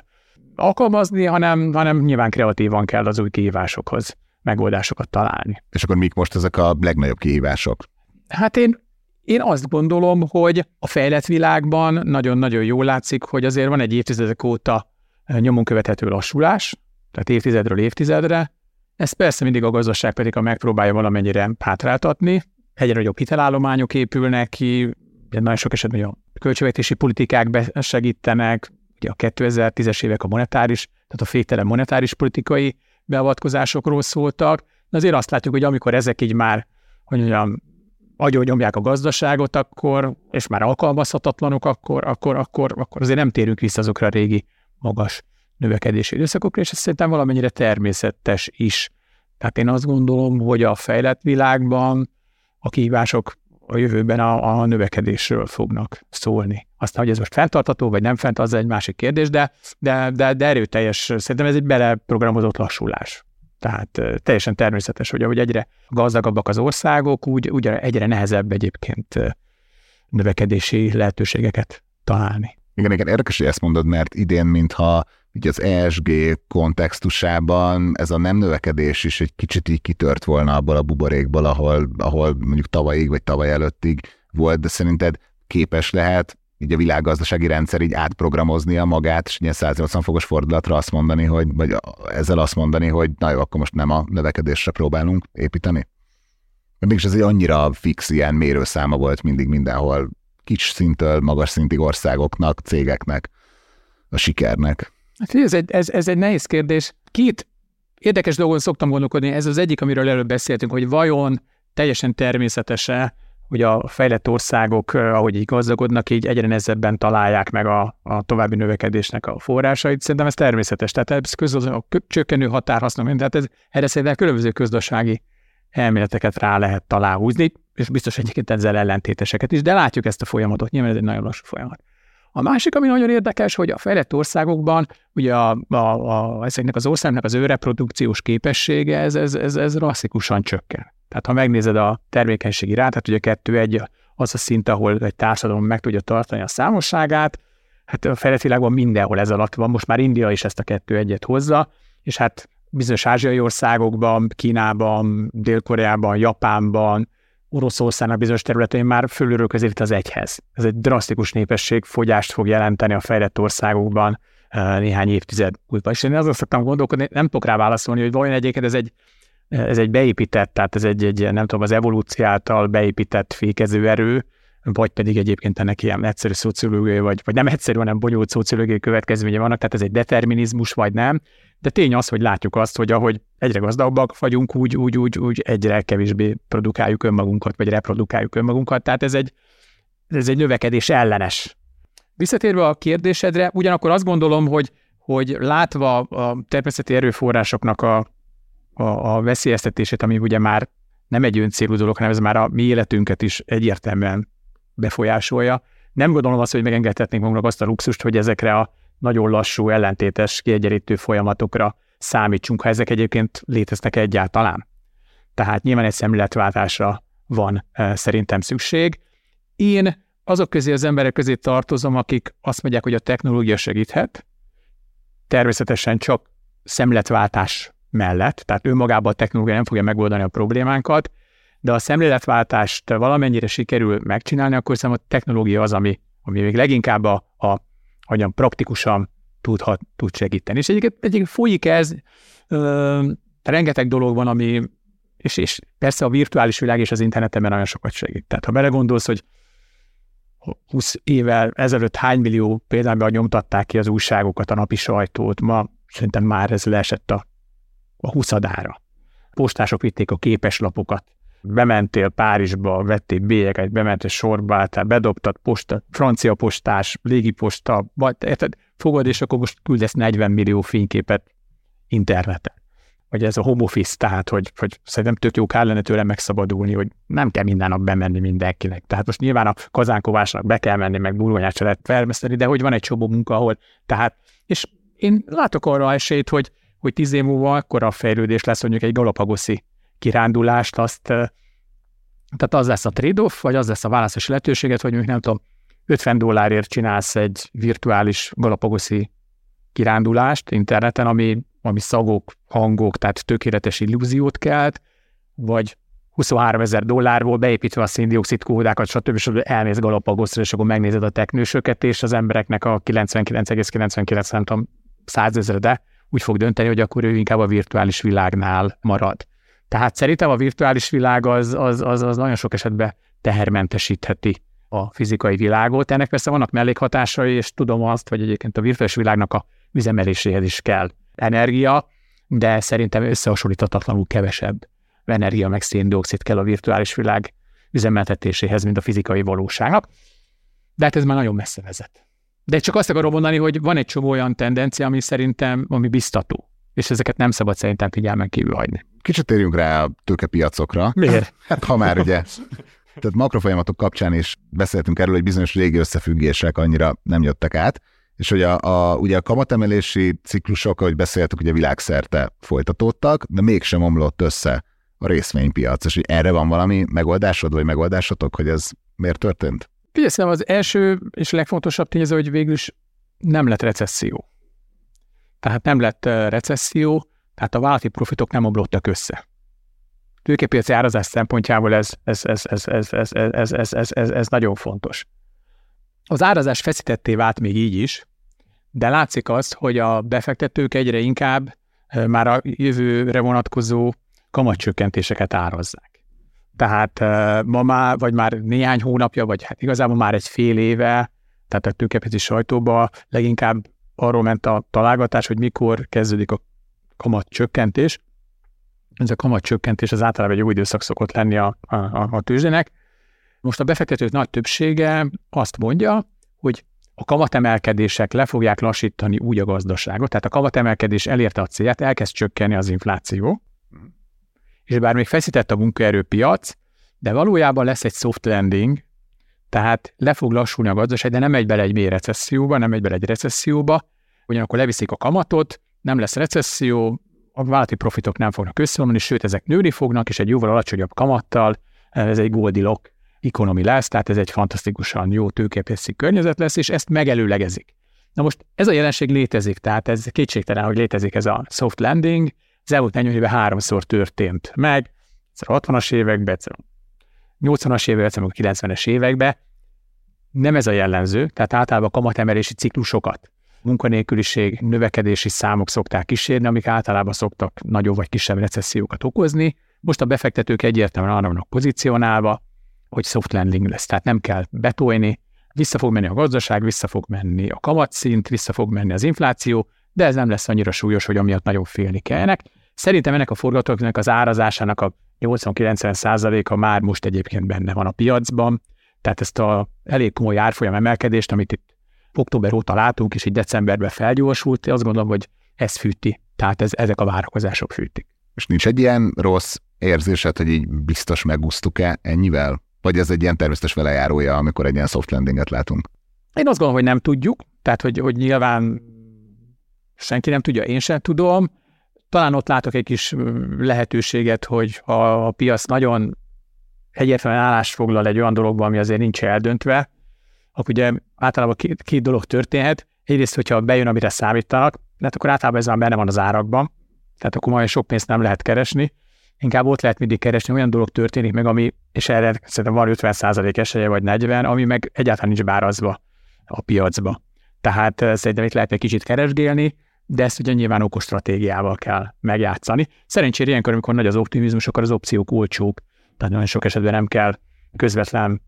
alkalmazni, hanem, hanem nyilván kreatívan kell az új kihívásokhoz megoldásokat találni. És akkor mik most ezek a legnagyobb kihívások? Hát én én azt gondolom, hogy a fejlett világban nagyon-nagyon jól látszik, hogy azért van egy évtizedek óta nyomon követhető lassulás, tehát évtizedről évtizedre. Ez persze mindig a gazdaság pedig a megpróbálja valamennyire hátráltatni. Egyre nagyobb hitelállományok épülnek ki, ugye nagyon sok esetben a költségvetési politikák segítenek, ugye a 2010-es évek a monetáris, tehát a féktelen monetáris politikai beavatkozásokról szóltak, de azért azt látjuk, hogy amikor ezek így már, hogy mondjam, nyomják a gazdaságot, akkor, és már alkalmazhatatlanok, akkor, akkor, akkor, akkor azért nem térünk vissza azokra a régi magas növekedési időszakokra, és ez szerintem valamennyire természetes is. Tehát én azt gondolom, hogy a fejlett világban a kihívások a jövőben a, a növekedésről fognak szólni. Aztán, hogy ez most fenntartható, vagy nem fent, az egy másik kérdés, de, de, de, de erőteljes, szerintem ez egy beleprogramozott lassulás. Tehát teljesen természetes, hogy ahogy egyre gazdagabbak az országok, úgy, úgy egyre nehezebb egyébként növekedési lehetőségeket találni. Igen, igen, érdekes, hogy ezt mondod, mert idén, mintha így az ESG kontextusában ez a nem növekedés is egy kicsit így kitört volna abból a buborékból, ahol, ahol mondjuk tavalyig vagy tavaly előttig volt, de szerinted képes lehet így a világgazdasági rendszer így átprogramoznia magát, és ilyen 180 fokos fordulatra azt mondani, hogy, vagy ezzel azt mondani, hogy na jó, akkor most nem a növekedésre próbálunk építeni? Mégis ez egy annyira fix ilyen mérőszáma volt mindig mindenhol, kis szintől magas szintig országoknak, cégeknek, a sikernek. Hát ez egy, ez, ez egy nehéz kérdés. Két érdekes dolgon szoktam gondolkodni, ez az egyik, amiről előbb beszéltünk, hogy vajon teljesen természetese, hogy a fejlett országok, ahogy így gazdagodnak, így egyre nehezebben találják meg a, a további növekedésnek a forrásait. Szerintem ez természetes. Tehát ez közöz, a csökkenő határhasznak, tehát ez, erre szerintem különböző közgazdasági elméleteket rá lehet találhúzni, és biztos egyébként ezzel ellentéteseket is, de látjuk ezt a folyamatot, nyilván ez egy nagyon lassú folyamat. A másik, ami nagyon érdekes, hogy a fejlett országokban ugye a, a, a, ezeknek az országnak az ő képessége, ez, ez, ez, ez rasszikusan csökken. Tehát ha megnézed a termékenységi rátát, ugye kettő egy az a szint, ahol egy társadalom meg tudja tartani a számosságát, hát a fejlett világban mindenhol ez alatt van, most már India is ezt a kettő egyet hozza, és hát bizonyos ázsiai országokban, Kínában, Dél-Koreában, Japánban, Oroszországnak bizonyos területein már fölülről középít az egyhez. Ez egy drasztikus népességfogyást fog jelenteni a fejlett országokban eh, néhány évtized múlva. És én azon szoktam gondolkodni, nem tudok rá válaszolni, hogy vajon egyébként ez egy ez egy beépített, tehát ez egy, egy nem tudom, az evolúció által beépített fékező erő, vagy pedig egyébként ennek ilyen egyszerű szociológiai, vagy, vagy nem egyszerű, hanem bonyolult szociológiai következménye vannak, tehát ez egy determinizmus, vagy nem. De tény az, hogy látjuk azt, hogy ahogy egyre gazdagabbak vagyunk, úgy, úgy, úgy, úgy egyre kevésbé produkáljuk önmagunkat, vagy reprodukáljuk önmagunkat. Tehát ez egy, ez egy növekedés ellenes. Visszatérve a kérdésedre, ugyanakkor azt gondolom, hogy, hogy látva a természeti erőforrásoknak a, a, a veszélyeztetését, ami ugye már nem egy öncélú dolog, hanem ez már a mi életünket is egyértelműen befolyásolja. Nem gondolom azt, hogy megengedhetnénk magunknak azt a luxust, hogy ezekre a nagyon lassú, ellentétes, kiegyenlítő folyamatokra számítsunk, ha ezek egyébként léteznek egyáltalán. Tehát nyilván egy szemléletváltásra van e, szerintem szükség. Én azok közé az emberek közé tartozom, akik azt mondják, hogy a technológia segíthet, természetesen csak szemléletváltás mellett, tehát önmagában a technológia nem fogja megoldani a problémánkat, de a szemléletváltást valamennyire sikerül megcsinálni, akkor szerintem a technológia az, ami, ami még leginkább a, a hogyan praktikusan tudhat, tud segíteni. És egyébként, egyébként folyik ez, ö, rengeteg dolog van, ami, és, és persze a virtuális világ és az interneten nagyon sokat segít. Tehát ha belegondolsz, hogy 20 évvel ezelőtt hány millió példányban nyomtatták ki az újságokat, a napi sajtót, ma szerintem már ez leesett a, a huszadára. Postások vitték a képeslapokat, bementél Párizsba, vettél bélyeket, bementél sorba, tehát bedobtad posta, francia postás, légiposta, vagy érted, fogod, és akkor most küldesz 40 millió fényképet interneten. Vagy ez a home office, tehát, hogy, hogy szerintem tök jó kell lenne tőle megszabadulni, hogy nem kell minden nap bemenni mindenkinek. Tehát most nyilván a kazánkovásnak be kell menni, meg burgonyát se lehet felmeszteni, de hogy van egy csomó munka, ahol tehát, és én látok arra esélyt, hogy, hogy tíz év múlva akkora fejlődés lesz, mondjuk egy galapagoszi kirándulást, azt, tehát az lesz a trade-off, vagy az lesz a választási lehetőséget, hogy mondjuk nem tudom, 50 dollárért csinálsz egy virtuális galapagoszi kirándulást interneten, ami, ami szagok, hangok, tehát tökéletes illúziót kelt, vagy 23 ezer dollárból beépítve a széndiokszid kódákat, stb. és elmész Galapagoszra, és akkor megnézed a teknősöket, és az embereknek a 99,99 nem tudom, 100 ezer, de úgy fog dönteni, hogy akkor ő inkább a virtuális világnál marad. Tehát szerintem a virtuális világ az, az, az, az nagyon sok esetben tehermentesítheti a fizikai világot. Ennek persze vannak mellékhatásai, és tudom azt, hogy egyébként a virtuális világnak a üzemeléséhez is kell energia, de szerintem összehasonlíthatatlanul kevesebb energia meg széndiokszid kell a virtuális világ üzemeltetéséhez, mint a fizikai valóságnak. De hát ez már nagyon messze vezet. De csak azt akarom mondani, hogy van egy csomó olyan tendencia, ami szerintem, ami biztató, és ezeket nem szabad szerintem figyelmen kívül hagyni. Kicsit térjünk rá a tőkepiacokra. Miért? Hát ha már ugye tehát makrofolyamatok kapcsán is beszéltünk erről, hogy bizonyos régi összefüggések annyira nem jöttek át, és hogy a, a, ugye a kamatemelési ciklusok, ahogy beszéltük, ugye világszerte folytatódtak, de mégsem omlott össze a részvénypiac, és hogy erre van valami megoldásod, vagy megoldásotok, hogy ez miért történt? Figyelj, az első és legfontosabb tényező, hogy végül is nem lett recesszió. Tehát nem lett recesszió, tehát a vállalati profitok nem omlottak össze. Tőkepiaci árazás szempontjából ez, ez, ez, ez, ez, ez, ez, ez, ez, ez, ez, ez nagyon fontos. Az árazás feszítetté vált még így is, de látszik azt, hogy a befektetők egyre inkább már a jövőre vonatkozó kamatcsökkentéseket árazzák. Tehát ma már, vagy már néhány hónapja, vagy hát igazából már egy fél éve, tehát a tőkepiaci sajtóban leginkább arról ment a találgatás, hogy mikor kezdődik a kamat csökkentés. Ez a kamat csökkentés az általában egy jó időszak szokott lenni a, a, a tőzsdének. Most a befektetők nagy többsége azt mondja, hogy a kamatemelkedések le fogják lassítani úgy a gazdaságot, tehát a kamatemelkedés elérte a célját, elkezd csökkenni az infláció, és bár még feszített a munkaerőpiac, de valójában lesz egy soft landing, tehát le fog lassulni a gazdaság, de nem megy bele egy mély recesszióba, nem megy bele egy recesszióba, ugyanakkor leviszik a kamatot, nem lesz recesszió, a vállalati profitok nem fognak összeomlani, sőt, ezek nőni fognak, és egy jóval alacsonyabb kamattal, ez egy Goldilocks economy lesz, tehát ez egy fantasztikusan jó tőkepiaci környezet lesz, és ezt megelőlegezik. Na most ez a jelenség létezik, tehát ez kétségtelen, hogy létezik ez a soft landing, az elmúlt 40 évben háromszor történt meg, egyszer a 60-as években, egyszer a 80-as években, egyszer a 90-es években. Nem ez a jellemző, tehát általában kamatemelési ciklusokat munkanélküliség, növekedési számok szokták kísérni, amik általában szoktak nagyobb vagy kisebb recessziókat okozni. Most a befektetők egyértelműen arra vannak pozícionálva, hogy soft landing lesz, tehát nem kell betolni, vissza fog menni a gazdaság, vissza fog menni a kamatszint, vissza fog menni az infláció, de ez nem lesz annyira súlyos, hogy amiatt nagyon félni kellene. Szerintem ennek a forgatókönyvnek az árazásának a 80-90 százaléka már most egyébként benne van a piacban, tehát ezt a elég komoly árfolyam emelkedést, amit itt október óta látunk, és így decemberben felgyorsult, azt gondolom, hogy ez fűti, tehát ez, ezek a várakozások fűtik. És nincs egy ilyen rossz érzésed, hogy így biztos megúsztuk-e ennyivel? Vagy ez egy ilyen természetes velejárója, amikor egy ilyen soft landinget látunk? Én azt gondolom, hogy nem tudjuk, tehát hogy, hogy nyilván senki nem tudja, én sem tudom. Talán ott látok egy kis lehetőséget, hogy a piac nagyon egyértelműen állást foglal egy olyan dologban, ami azért nincs eldöntve, akkor ugye általában két, két dolog történhet. Egyrészt, hogyha bejön, amire számítanak, mert akkor általában ez már benne van az árakban, tehát akkor majd sok pénzt nem lehet keresni. Inkább ott lehet mindig keresni, olyan dolog történik meg, ami, és erre szerintem van 50% esélye, vagy 40, ami meg egyáltalán nincs bárazva a piacba. Tehát eh, szerintem itt lehet egy kicsit keresgélni, de ezt ugye nyilván okos stratégiával kell megjátszani. Szerencsére ilyenkor, amikor nagy az optimizmus, akkor az opciók olcsók, tehát nagyon sok esetben nem kell közvetlen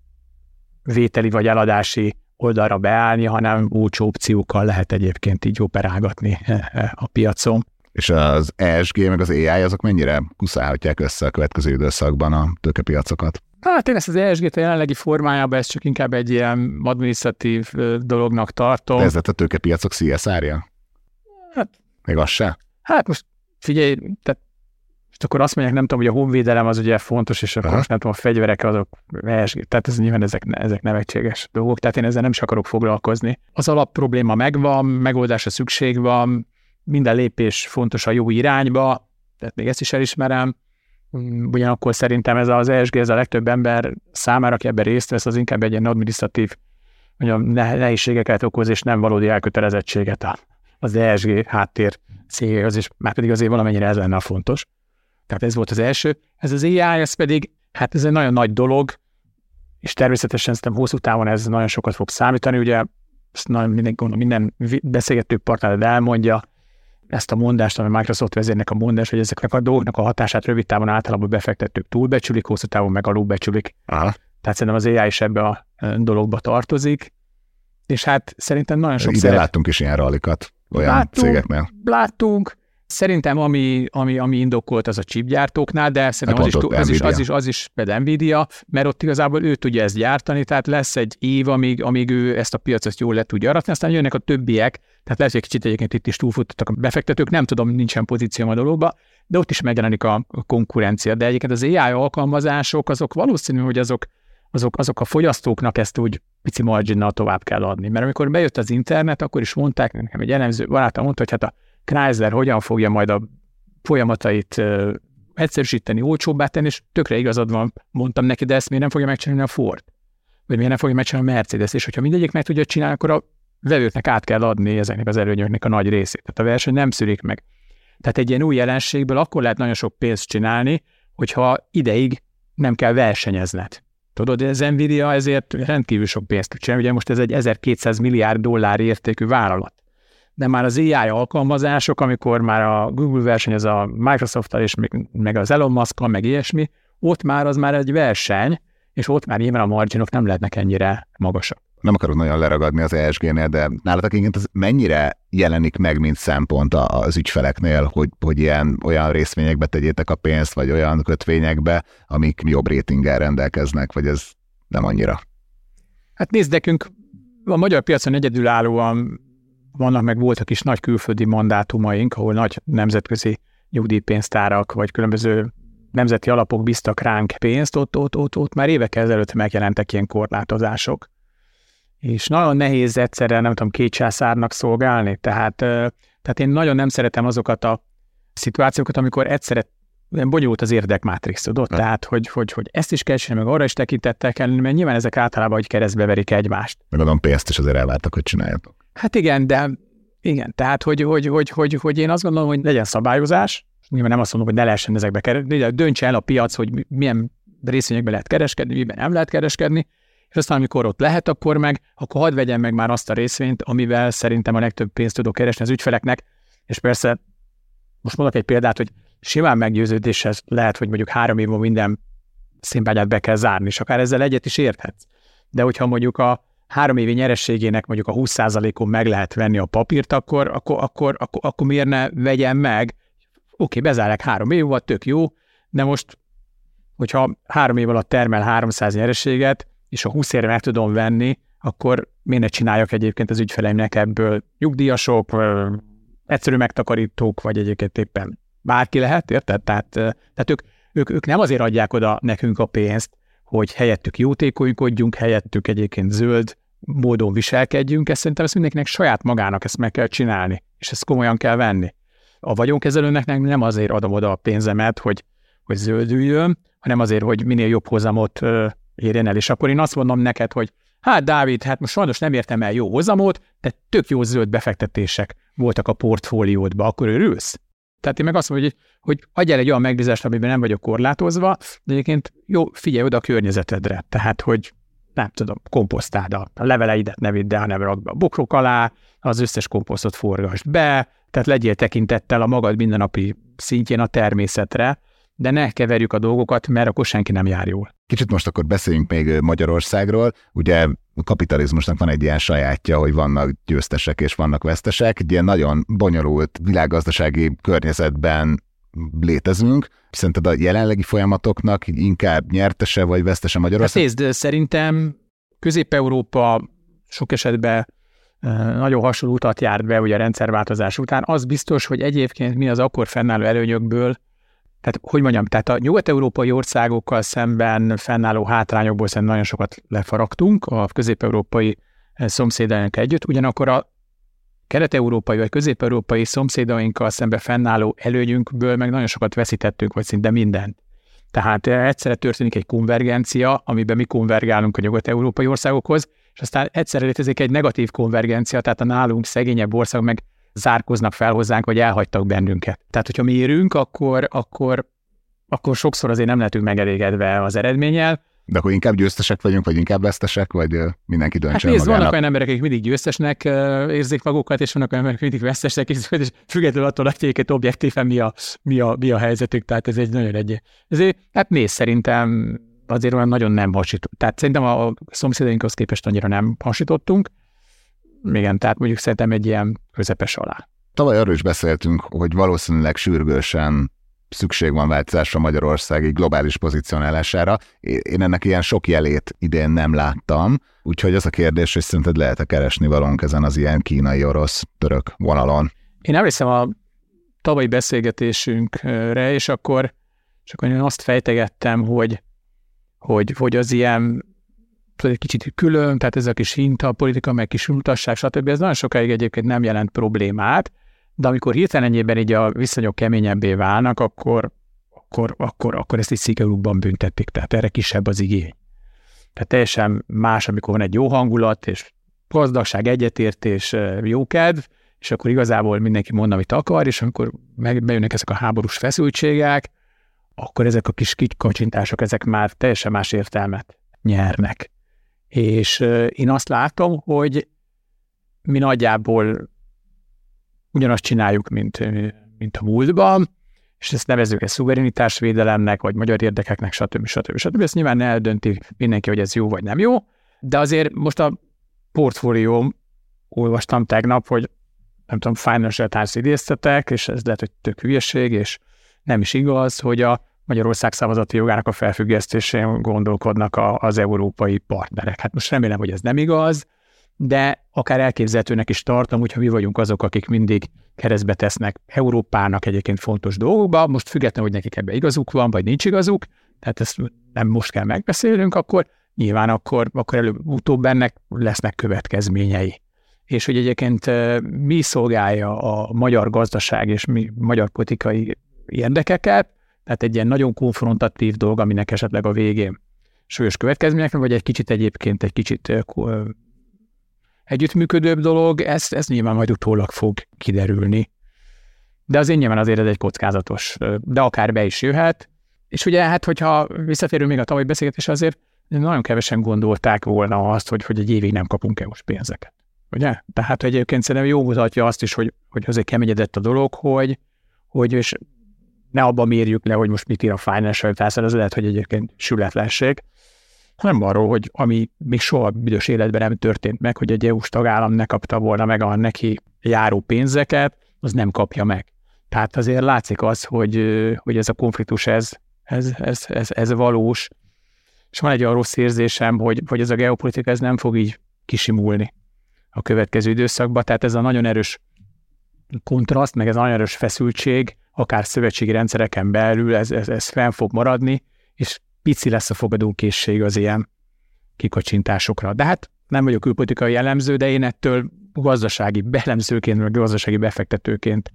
vételi vagy eladási oldalra beállni, hanem olcsó opciókkal lehet egyébként így operálgatni [LAUGHS] a piacon. És az ESG meg az AI azok mennyire kuszálhatják össze a következő időszakban a tőkepiacokat? Hát én ezt az ESG-t a jelenlegi formájában, ez csak inkább egy ilyen administratív dolognak tartom. De ez lett a tőkepiacok CSR-ja? Hát, Még az se? Hát most figyelj, tehát és akkor azt mondják, nem tudom, hogy a honvédelem az ugye fontos, és akkor most nem tudom, a fegyverek azok ESG, tehát ez nyilván ezek, ezek nevetséges dolgok, tehát én ezzel nem is akarok foglalkozni. Az alap probléma megvan, megoldásra szükség van, minden lépés fontos a jó irányba, tehát még ezt is elismerem, ugyanakkor szerintem ez az ESG, ez a legtöbb ember számára, aki ebben részt vesz, az inkább egy ilyen administratív mondjam, nehézségeket okoz, és nem valódi elkötelezettséget az ESG háttér célhoz, és már pedig azért valamennyire ez lenne a fontos. Tehát ez volt az első. Ez az AI, ez pedig, hát ez egy nagyon nagy dolog, és természetesen szerintem hosszú távon ez nagyon sokat fog számítani. Ugye ezt nagyon minden, gondolom, minden beszélgető partnered elmondja, ezt a mondást, ami Microsoft vezérnek a mondás, hogy ezeknek a dolgoknak a hatását rövid távon általában befektetők túlbecsülik, hosszú távon meg alulbecsülik. Aha. Tehát szerintem az AI is ebbe a dologba tartozik. És hát szerintem nagyon sok Ide szerep... láttunk is ilyen rallikat olyan láttunk, cégeknél. Láttunk, Szerintem ami, ami, ami indokolt az a chipgyártóknál, de szerintem hát az, is, az, is, az, is, az is például Nvidia, mert ott igazából ő tudja ezt gyártani, tehát lesz egy év, amíg, amíg ő ezt a piacot jól le tudja aratni, aztán jönnek a többiek, tehát lehet, hogy kicsit egyébként itt is túlfutottak a befektetők, nem tudom, nincsen pozíció a dologba, de ott is megjelenik a konkurencia. De egyébként az AI alkalmazások, azok valószínű, hogy azok, azok, azok a fogyasztóknak ezt úgy pici marginnal tovább kell adni. Mert amikor bejött az internet, akkor is mondták, nekem egy elemző barátom mondta, hogy hát a Chrysler hogyan fogja majd a folyamatait egyszerűsíteni, olcsóbbá tenni, és tökre igazad van, mondtam neki, de ezt miért nem fogja megcsinálni a Ford? Vagy miért nem fogja megcsinálni a Mercedes? És hogyha mindegyik meg tudja csinálni, akkor a vevőknek át kell adni ezeknek az előnyöknek a nagy részét. Tehát a verseny nem szűrik meg. Tehát egy ilyen új jelenségből akkor lehet nagyon sok pénzt csinálni, hogyha ideig nem kell versenyezned. Tudod, ez Nvidia ezért rendkívül sok pénzt tud csinálni. Ugye most ez egy 1200 milliárd dollár értékű vállalat de már az AI alkalmazások, amikor már a Google versenyez a microsoft és meg az Elon musk meg ilyesmi, ott már az már egy verseny, és ott már nyilván a marginok nem lehetnek ennyire magasak. Nem akarok nagyon leragadni az ESG-nél, de nálatok igen, ez mennyire jelenik meg, mint szempont az ügyfeleknél, hogy, hogy ilyen, olyan részvényekbe tegyétek a pénzt, vagy olyan kötvényekbe, amik jobb rétinggel rendelkeznek, vagy ez nem annyira? Hát nézd, nekünk a magyar piacon egyedülállóan vannak meg voltak is nagy külföldi mandátumaink, ahol nagy nemzetközi nyugdíjpénztárak, vagy különböző nemzeti alapok bíztak ránk pénzt, ott, ott, ott, ott már évek ezelőtt megjelentek ilyen korlátozások. És nagyon nehéz egyszerre, nem tudom, két császárnak szolgálni, tehát, tehát én nagyon nem szeretem azokat a szituációkat, amikor egyszerre bonyolult az érdekmátrix, tudod? Tehát, hogy, hogy, hogy ezt is kell csinálni, meg arra is tekintettel kell, mert nyilván ezek általában, hogy keresztbe verik egymást. Megadom pénzt is azért elvártak, hogy csináljatok. Hát igen, de igen, tehát hogy, hogy, hogy, hogy, hogy én azt gondolom, hogy legyen szabályozás, nyilván nem azt mondom, hogy ne lehessen ezekbe kereskedni, de döntse el a piac, hogy milyen részvényekbe lehet kereskedni, miben nem lehet kereskedni, és aztán amikor ott lehet, akkor meg, akkor hadd vegyem meg már azt a részvényt, amivel szerintem a legtöbb pénzt tudok keresni az ügyfeleknek, és persze most mondok egy példát, hogy simán meggyőződéshez lehet, hogy mondjuk három év minden színpályát be kell zárni, és akár ezzel egyet is érthetsz. De hogyha mondjuk a három évi nyerességének mondjuk a 20%-on meg lehet venni a papírt, akkor, akkor, akkor, akkor, akkor miért ne vegyem meg? Oké, bezárják három év alatt, tök jó, de most, hogyha három év alatt termel 300 nyerességet, és a 20 évre meg tudom venni, akkor miért ne csináljak egyébként az ügyfeleimnek ebből nyugdíjasok, egyszerű megtakarítók, vagy egyébként éppen bárki lehet, érted? Tehát, tehát ők, ők, ők nem azért adják oda nekünk a pénzt, hogy helyettük jótékonykodjunk, helyettük egyébként zöld módon viselkedjünk, ezt szerintem ezt mindenkinek saját magának ezt meg kell csinálni, és ezt komolyan kell venni. A vagyonkezelőnek nem azért adom oda a pénzemet, hogy, hogy zöldüljön, hanem azért, hogy minél jobb hozamot érjen el. És akkor én azt mondom neked, hogy hát Dávid, hát most sajnos nem értem el jó hozamot, de tök jó zöld befektetések voltak a portfóliódba, akkor örülsz? Tehát én meg azt mondom, hogy, hogy adj el egy olyan megbízást, amiben nem vagyok korlátozva, de egyébként jó, figyelj oda a környezetedre. Tehát, hogy nem tudom, komposztáld a leveleidet ne vidd el, hanem rakd be a bokrok alá, az összes komposztot forgasd be, tehát legyél tekintettel a magad mindennapi szintjén a természetre, de ne keverjük a dolgokat, mert akkor senki nem jár jól. Kicsit most akkor beszéljünk még Magyarországról. Ugye a kapitalizmusnak van egy ilyen sajátja, hogy vannak győztesek és vannak vesztesek. Egy ilyen nagyon bonyolult világgazdasági környezetben létezünk. Szerinted a jelenlegi folyamatoknak inkább nyertese vagy vesztese Magyarország? Hát nézd, szerintem Közép-Európa sok esetben nagyon hasonló utat járt be ugye a rendszerváltozás után. Az biztos, hogy egyébként mi az akkor fennálló előnyökből tehát, hogy mondjam, tehát a nyugat-európai országokkal szemben fennálló hátrányokból szerintem nagyon sokat lefaragtunk a közép-európai eh, szomszédaink együtt, ugyanakkor a kelet-európai vagy közép-európai szomszédainkkal szemben fennálló előnyünkből meg nagyon sokat veszítettünk, vagy szinte mindent. Tehát eh, egyszerre történik egy konvergencia, amiben mi konvergálunk a nyugat-európai országokhoz, és aztán egyszerre létezik egy negatív konvergencia, tehát a nálunk szegényebb országok meg zárkoznak fel hozzánk, vagy elhagytak bennünket. Tehát, hogyha mi érünk, akkor, akkor, akkor sokszor azért nem lehetünk megelégedve az eredménnyel, de akkor inkább győztesek vagyunk, vagy inkább vesztesek, vagy mindenki döntse hát nézd, magának. vannak olyan emberek, akik mindig győztesnek érzik magukat, és vannak olyan emberek, akik mindig vesztesek érzik, és függetlenül attól, hogy egyébként objektíven mi a, mi, a, mi a helyzetük, tehát ez egy nagyon egy... Ezért, hát nézd, szerintem azért olyan nagyon nem hasított. Tehát szerintem a szomszédainkhoz képest annyira nem hasítottunk, igen, tehát mondjuk szerintem egy ilyen közepes alá. Tavaly arról is beszéltünk, hogy valószínűleg sürgősen szükség van változásra Magyarországi globális pozicionálására. Én ennek ilyen sok jelét idén nem láttam, úgyhogy az a kérdés, hogy szerinted lehet-e keresni valónk ezen az ilyen kínai, orosz, török vonalon? Én emlékszem a tavalyi beszélgetésünkre, és akkor, és akkor én azt fejtegettem, hogy, hogy, hogy az ilyen egy kicsit külön, tehát ez a kis hinta, politika, meg kis utasság, stb. Ez nagyon sokáig egyébként nem jelent problémát, de amikor hirtelen ennyiben így a viszonyok keményebbé válnak, akkor, akkor, akkor, akkor ezt egy szigorúbban büntetik, tehát erre kisebb az igény. Tehát teljesen más, amikor van egy jó hangulat, és gazdagság, egyetértés, jókedv, és akkor igazából mindenki mond, amit akar, és amikor bejönnek ezek a háborús feszültségek, akkor ezek a kis kicskacsintások, ezek már teljesen más értelmet nyernek. És én azt látom, hogy mi nagyjából ugyanazt csináljuk, mint, mint a múltban, és ezt nevezük egy szuverenitásvédelemnek, vagy magyar érdekeknek, stb. stb. stb. Ezt nyilván eldönti mindenki, hogy ez jó vagy nem jó, de azért most a portfólióm olvastam tegnap, hogy nem tudom, Financial Times idéztetek, és ez lehet, hogy tök hülyeség, és nem is igaz, hogy a Magyarország szavazati jogának a felfüggesztésén gondolkodnak a, az európai partnerek. Hát most remélem, hogy ez nem igaz, de akár elképzelhetőnek is tartom, hogyha mi vagyunk azok, akik mindig keresztbe tesznek Európának egyébként fontos dolgokba, most függetlenül, hogy nekik ebbe igazuk van, vagy nincs igazuk, tehát ezt nem most kell megbeszélnünk, akkor nyilván akkor, akkor előbb-utóbb ennek lesznek következményei. És hogy egyébként mi szolgálja a magyar gazdaság és mi magyar politikai érdekeket, tehát egy ilyen nagyon konfrontatív dolog, aminek esetleg a végén súlyos következmények, vagy egy kicsit egyébként egy kicsit együttműködőbb dolog, ez, ez nyilván majd utólag fog kiderülni. De az én nyilván azért ez egy kockázatos, de akár be is jöhet. És ugye hát, hogyha visszatérünk még a tavalyi beszélgetés, azért nagyon kevesen gondolták volna azt, hogy, hogy egy évig nem kapunk EU-s pénzeket. Ugye? Tehát egyébként szerintem jó mutatja azt is, hogy, hogy azért keményedett a dolog, hogy, hogy és ne abban mérjük le, hogy most mit ír a Financial Times, az lehet, hogy egyébként sületlenség, hanem arról, hogy ami még soha büdös életben nem történt meg, hogy egy EU-s tagállam ne kapta volna meg a neki járó pénzeket, az nem kapja meg. Tehát azért látszik az, hogy, hogy ez a konfliktus, ez, ez, ez, ez, ez valós, és van egy olyan rossz érzésem, hogy, hogy ez a geopolitika ez nem fog így kisimulni a következő időszakban, tehát ez a nagyon erős kontraszt, meg ez a nagyon erős feszültség, akár szövetségi rendszereken belül, ez, ez, ez fenn fog maradni, és pici lesz a fogadókészség az ilyen kikacsintásokra. De hát nem vagyok külpolitikai jellemző, de én ettől gazdasági belemzőként, vagy gazdasági befektetőként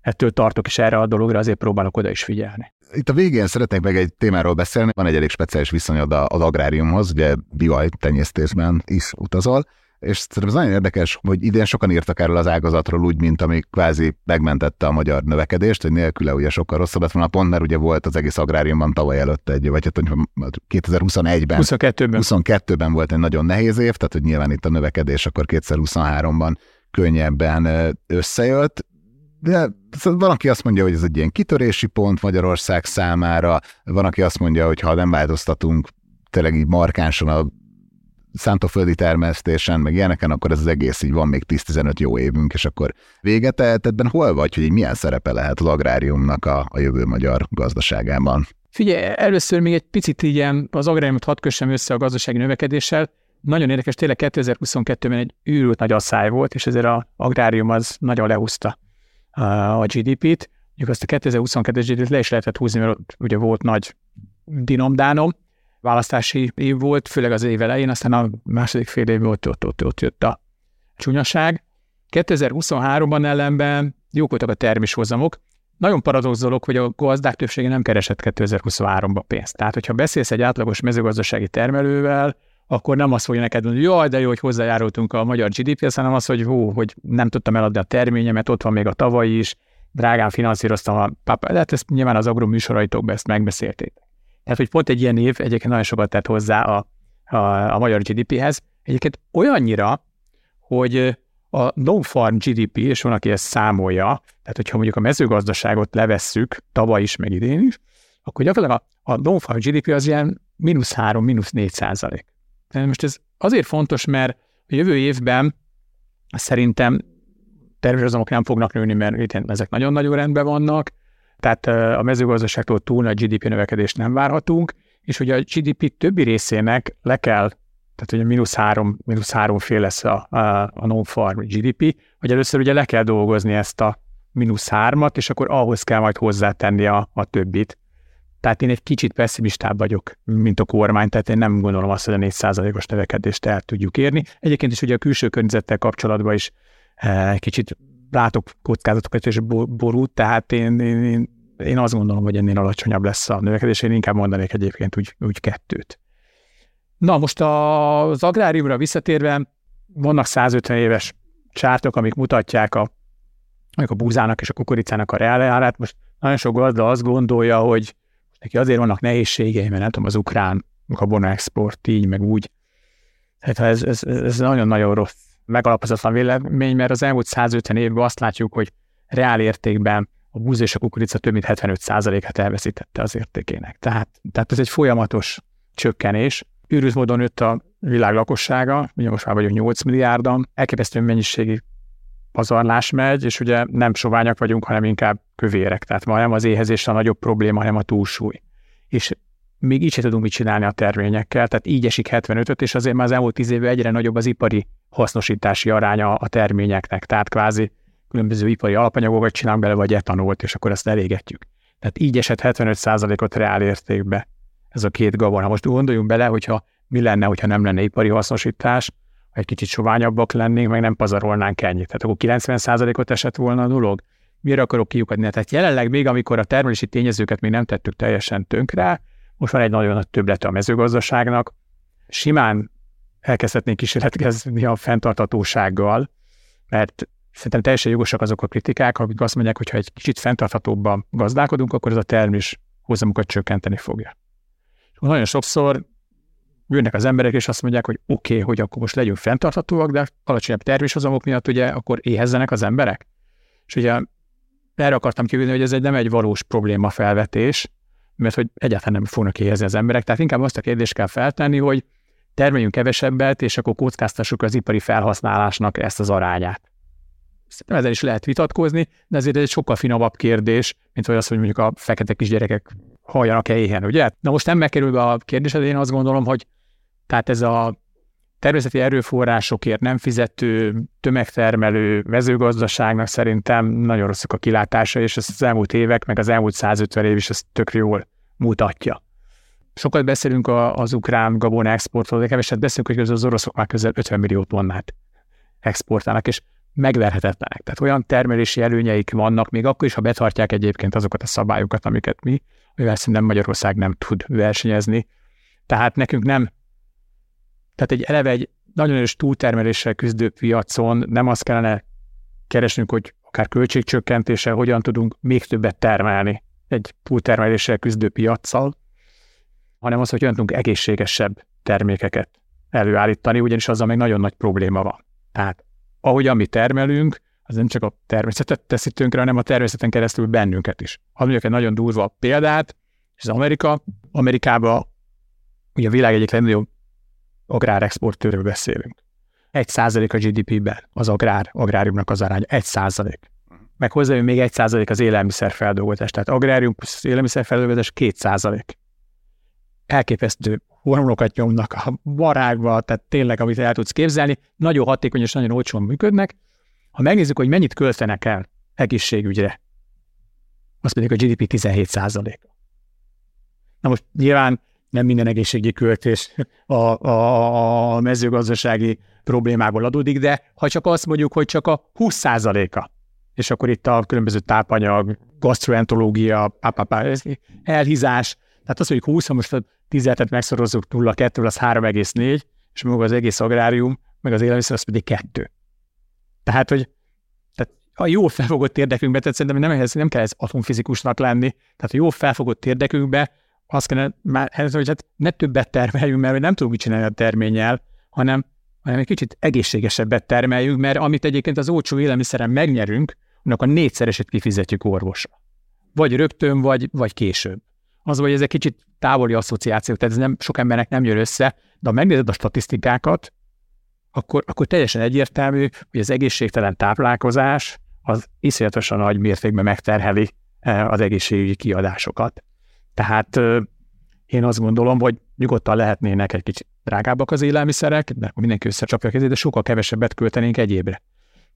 ettől tartok, és erre a dologra azért próbálok oda is figyelni. Itt a végén szeretnék meg egy témáról beszélni. Van egy elég speciális viszonyod az agráriumhoz, ugye bihaj tenyésztésben is utazol, és szerintem ez nagyon érdekes, hogy idén sokan írtak erről az ágazatról úgy, mint ami kvázi megmentette a magyar növekedést, hogy nélküle ugye sokkal rosszabb lett volna pont, mert ugye volt az egész agráriumban tavaly előtt egy, vagy hát 2021-ben. 22-ben. 22-ben volt egy nagyon nehéz év, tehát hogy nyilván itt a növekedés akkor 2023-ban könnyebben összejött, de szóval van, aki azt mondja, hogy ez egy ilyen kitörési pont Magyarország számára, van, aki azt mondja, hogy ha nem változtatunk tényleg így markánsan a szántóföldi termesztésen, meg ilyeneken, akkor ez az egész így van még 10-15 jó évünk, és akkor véget tehát ebben hol vagy, hogy milyen szerepe lehet az agráriumnak a, a jövő magyar gazdaságában? Figyelj, először még egy picit ilyen az agráriumot hadd kössem össze a gazdasági növekedéssel. Nagyon érdekes, tényleg 2022-ben egy űrült nagy asszály volt, és ezért az agrárium az nagyon lehúzta a GDP-t. Mondjuk azt a 2022-es GDP-t le is lehetett húzni, mert ugye volt nagy dinomdánom, választási év volt, főleg az év elején, aztán a második fél év ott, ott, ott, ott jött a csúnyaság. 2023-ban ellenben jók voltak a terméshozamok. Nagyon paradox dolog, hogy a gazdák többsége nem keresett 2023-ban pénzt. Tehát, hogyha beszélsz egy átlagos mezőgazdasági termelővel, akkor nem azt fogja neked mondani, hogy jaj, de jó, hogy hozzájárultunk a magyar GDP-hez, hanem az, hogy hú, hogy nem tudtam eladni a terményemet, ott van még a tavaly is, drágán finanszíroztam a pápa. De hát ezt nyilván az agro műsoraitokban ezt megbeszélték. Tehát, hogy pont egy ilyen év egyébként nagyon sokat tett hozzá a, a, a magyar GDP-hez. Egyébként olyannyira, hogy a non-farm GDP, és van, aki ezt számolja, tehát hogyha mondjuk a mezőgazdaságot levesszük, tavaly is, meg idén is, akkor gyakorlatilag a, a non-farm GDP az ilyen mínusz 3, mínusz 4 százalék. Most ez azért fontos, mert a jövő évben szerintem természetesen nem fognak nőni, mert ezek nagyon-nagyon rendben vannak, tehát a mezőgazdaságtól túl nagy GDP növekedést nem várhatunk, és hogy a GDP többi részének le kell, tehát ugye mínusz három, mínusz három fél lesz a, a, a non-farm GDP, hogy először ugye le kell dolgozni ezt a mínusz hármat, és akkor ahhoz kell majd hozzátenni a, a többit. Tehát én egy kicsit pessimistább vagyok, mint a kormány, tehát én nem gondolom azt, hogy a 4%-os növekedést el tudjuk érni. Egyébként is ugye a külső környezettel kapcsolatban is e, kicsit látok kockázatokat és borút, tehát én, én, én, én azt gondolom, hogy ennél alacsonyabb lesz a növekedés, én inkább mondanék egyébként úgy, úgy kettőt. Na most az agráriumra visszatérve, vannak 150 éves csártok, amik mutatják a, a búzának és a kukoricának a reálárát. Most nagyon sok gazda azt gondolja, hogy neki azért vannak nehézségei, mert nem tudom, az ukrán gabona export így, meg úgy. Tehát ez, ez, ez nagyon-nagyon rossz megalapozatlan vélemény, mert az elmúlt 150 évben azt látjuk, hogy reál értékben a búza és a kukorica több mint 75%-át elveszítette az értékének. Tehát, tehát ez egy folyamatos csökkenés. Őrült módon nőtt a világ lakossága, ugye most már vagyunk 8 milliárdan, elképesztő mennyiségi pazarlás megy, és ugye nem soványak vagyunk, hanem inkább kövérek. Tehát ma nem az éhezés a nagyobb probléma, hanem a túlsúly. És még így sem tudunk mit csinálni a terményekkel, tehát így esik 75-öt, és azért már az elmúlt 10 évben egyre nagyobb az ipari hasznosítási aránya a terményeknek, tehát kvázi különböző ipari alapanyagokat csinálunk bele, vagy etanolt, és akkor ezt elégetjük. Tehát így esett 75%-ot reál értékbe ez a két gabona. Most gondoljunk bele, hogyha mi lenne, hogyha nem lenne ipari hasznosítás, ha egy kicsit soványabbak lennénk, meg nem pazarolnánk ennyit. Tehát akkor 90%-ot esett volna a dolog. Mire akarok kiukadni? Tehát jelenleg még, amikor a termelési tényezőket még nem tettük teljesen tönkre, most van egy nagyon nagy többlete a mezőgazdaságnak. Simán elkezdhetnénk kísérletkezni a fenntartatósággal, mert szerintem teljesen jogosak azok a kritikák, akik azt mondják, hogy ha egy kicsit fenntarthatóbban gazdálkodunk, akkor ez a termés hozamukat csökkenteni fogja. És nagyon sokszor jönnek az emberek, és azt mondják, hogy oké, okay, hogy akkor most legyünk fenntarthatóak, de alacsonyabb terméshozamok miatt ugye akkor éhezzenek az emberek. És ugye erre akartam kívülni, hogy ez egy nem egy valós probléma felvetés, mert hogy egyáltalán nem fognak éhezni az emberek. Tehát inkább azt a kérdést kell feltenni, hogy termeljünk kevesebbet, és akkor kockáztassuk az ipari felhasználásnak ezt az arányát. Szerintem ezzel is lehet vitatkozni, de ezért ez egy sokkal finomabb kérdés, mint hogy az, hogy mondjuk a fekete kisgyerekek halljanak-e éhen, ugye? Na most nem megkerülve a kérdésed, én azt gondolom, hogy tehát ez a természeti erőforrásokért nem fizető, tömegtermelő mezőgazdaságnak szerintem nagyon rosszak a kilátása, és ez az elmúlt évek, meg az elmúlt 150 év is ezt tök jól mutatja. Sokat beszélünk az ukrán gabona exportról, de keveset beszélünk, hogy az oroszok már közel 50 millió tonnát exportálnak, és megverhetetlenek. Tehát olyan termelési előnyeik vannak, még akkor is, ha betartják egyébként azokat a szabályokat, amiket mi, mivel szerintem Magyarország nem tud versenyezni. Tehát nekünk nem, tehát egy eleve egy nagyon erős túltermeléssel küzdő piacon nem azt kellene keresnünk, hogy akár költségcsökkentéssel hogyan tudunk még többet termelni egy túltermeléssel küzdő piaccal, hanem az, hogy hogyan tudunk egészségesebb termékeket előállítani, ugyanis azzal még nagyon nagy probléma van. Tehát ahogy mi termelünk, az nem csak a természetet teszi tönkre, hanem a természeten keresztül bennünket is. Ha mondjuk egy nagyon durva példát, és az Amerika, Amerikában ugye a világ egyik legnagyobb agrárexportőről beszélünk. Egy százalék a GDP-ben az agrár, agráriumnak az aránya, egy százalék. Meg hozzájön még egy százalék az élelmiszerfeldolgozás, tehát agrárium plusz élelmiszerfeldolgozás két százalék. Elképesztő hormonokat nyomnak a barágba, tehát tényleg, amit el tudsz képzelni, nagyon hatékony és nagyon olcsón működnek. Ha megnézzük, hogy mennyit költenek el egészségügyre, azt mondjuk a GDP 17 százalék. Na most nyilván nem minden egészségügyi költés a, a, a mezőgazdasági problémából adódik, de ha csak azt mondjuk, hogy csak a 20 százaléka, és akkor itt a különböző tápanyag, gastroenterológia, elhízás, tehát az, hogy 20, most a 10-et megszorozzuk 0,2, az 3,4, és maga az egész agrárium, meg az élelmiszer, az pedig 2. Tehát, hogy a jó felfogott érdekünkbe, tehát szerintem nem, nem kell ez atomfizikusnak lenni, tehát a jó felfogott érdekünkbe azt kellene már, hogy hát ne többet termeljünk, mert nem tudunk mit csinálni a terménnyel, hanem, hanem egy kicsit egészségesebbet termeljünk, mert amit egyébként az olcsó élelmiszeren megnyerünk, annak a négyszeresét kifizetjük orvosra. Vagy rögtön, vagy, vagy később. Az, hogy ez egy kicsit távoli asszociáció, tehát ez nem, sok embernek nem jön össze, de ha megnézed a statisztikákat, akkor, akkor teljesen egyértelmű, hogy az egészségtelen táplálkozás az iszonyatosan nagy mértékben megterheli eh, az egészségügyi kiadásokat. Tehát én azt gondolom, hogy nyugodtan lehetnének egy kicsit drágábbak az élelmiszerek, de mindenki összecsapja a kezét, de sokkal kevesebbet költenénk egyébre.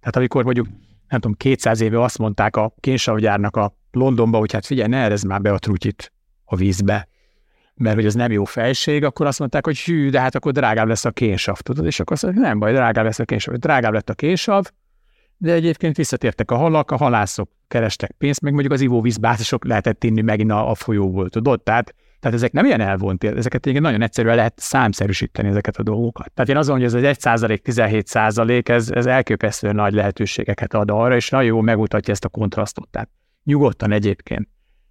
Tehát amikor mondjuk, nem tudom, 200 éve azt mondták a kénsavgyárnak a Londonba, hogy hát figyelj, ne erez már be a trutyit a vízbe, mert hogy az nem jó fejség, akkor azt mondták, hogy hű, de hát akkor drágább lesz a kénsav, tudod? És akkor azt mondták, nem baj, drágább lesz a kénsav. Drágább lett a kénsav, de egyébként visszatértek a halak, a halászok kerestek pénzt, meg mondjuk az ivóvízbázisok lehetett inni megint a, a folyóból, tudod? Tehát, tehát ezek nem ilyen elvont, ezeket igen nagyon egyszerűen lehet számszerűsíteni ezeket a dolgokat. Tehát én azon, hogy ez az 1 százalék, 17 százalék, ez, ez elképesztően nagy lehetőségeket ad arra, és nagyon jól megmutatja ezt a kontrasztot. Tehát nyugodtan egyébként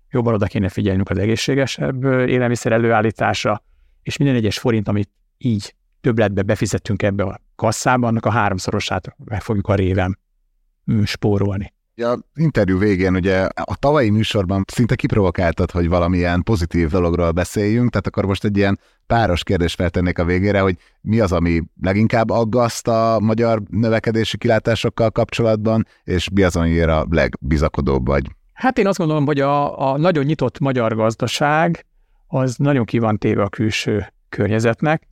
jobban oda kéne figyelnünk az egészségesebb élelmiszer előállításra, és minden egyes forint, amit így többletbe befizettünk ebbe a kasszába, annak a háromszorosát meg fogjuk a révem spórolni. A interjú végén ugye a tavalyi műsorban szinte kiprovokáltad, hogy valamilyen pozitív dologról beszéljünk, tehát akkor most egy ilyen páros kérdést feltennék a végére, hogy mi az, ami leginkább aggaszt a magyar növekedési kilátásokkal kapcsolatban, és mi az, amiért a legbizakodóbb vagy? Hát én azt gondolom, hogy a, a nagyon nyitott magyar gazdaság az nagyon ki van téve a külső környezetnek,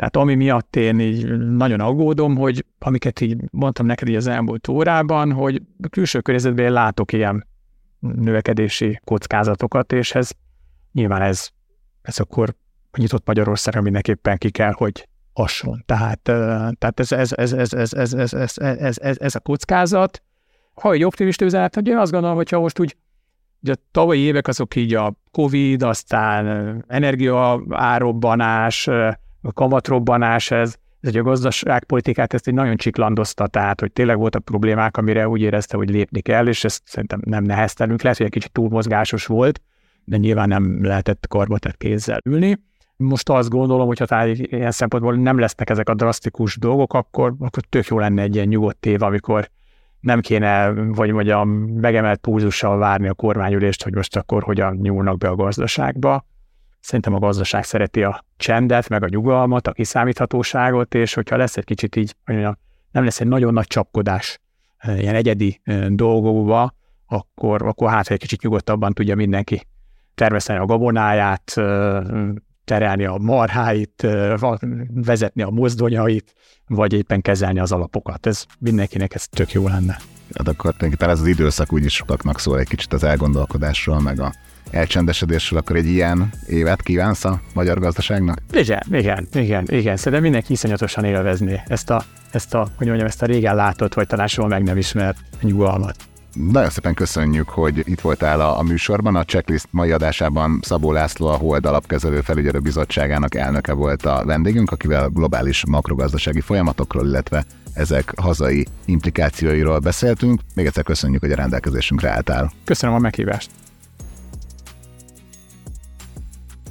tehát ami miatt én így nagyon aggódom, hogy amiket így mondtam neked így az elmúlt órában, hogy a külső környezetben látok ilyen növekedési kockázatokat, és ez nyilván ez, ez akkor a nyitott Magyarországra mindenképpen ki kell, hogy hasson. Tehát, tehát ez, ez, ez, ez, ez, ez, ez, ez, ez, ez, ez a kockázat. Ha egy optimista üzenet, hogy én azt gondolom, hogyha most úgy Ugye a tavalyi évek azok így a Covid, aztán energia árobbanás, a kamatrobbanás, ez, ez a gazdaságpolitikát ezt egy nagyon csiklandozta, tehát hogy tényleg voltak problémák, amire úgy érezte, hogy lépni kell, és ezt szerintem nem neheztelünk, lehet, hogy egy kicsit túlmozgásos volt, de nyilván nem lehetett karbatett kézzel ülni. Most azt gondolom, hogy ha ilyen szempontból nem lesznek ezek a drasztikus dolgok, akkor, akkor tök jó lenne egy ilyen nyugodt év, amikor nem kéne, vagy mondjam, megemelt púzussal várni a kormányülést, hogy most akkor hogyan nyúlnak be a gazdaságba. Szerintem a gazdaság szereti a csendet, meg a nyugalmat, a kiszámíthatóságot, és hogyha lesz egy kicsit így, mondjam, nem lesz egy nagyon nagy csapkodás eh, ilyen egyedi eh, dolgokba, akkor, akkor hát egy kicsit nyugodtabban tudja mindenki termeszteni a gabonáját, eh, terelni a marháit, vezetni a mozdonyait, vagy éppen kezelni az alapokat. Ez mindenkinek ez tök jó lenne. Hát akkor tulajdonképpen ez az időszak úgyis sokaknak szól egy kicsit az elgondolkodásról, meg a elcsendesedésről, akkor egy ilyen évet kívánsz a magyar gazdaságnak? Igen, igen, igen, igen. Szerintem mindenki iszonyatosan élvezni ezt a, ezt a, hogy mondjam, ezt a régen látott, vagy talán soha meg nem ismert nyugalmat. Nagyon szépen köszönjük, hogy itt voltál a, a műsorban. A checklist mai adásában Szabó László, a Hold Alapkezelő Felügyelő Bizottságának elnöke volt a vendégünk, akivel globális makrogazdasági folyamatokról, illetve ezek hazai implikációiról beszéltünk. Még egyszer köszönjük, hogy a rendelkezésünkre álltál. Köszönöm a meghívást.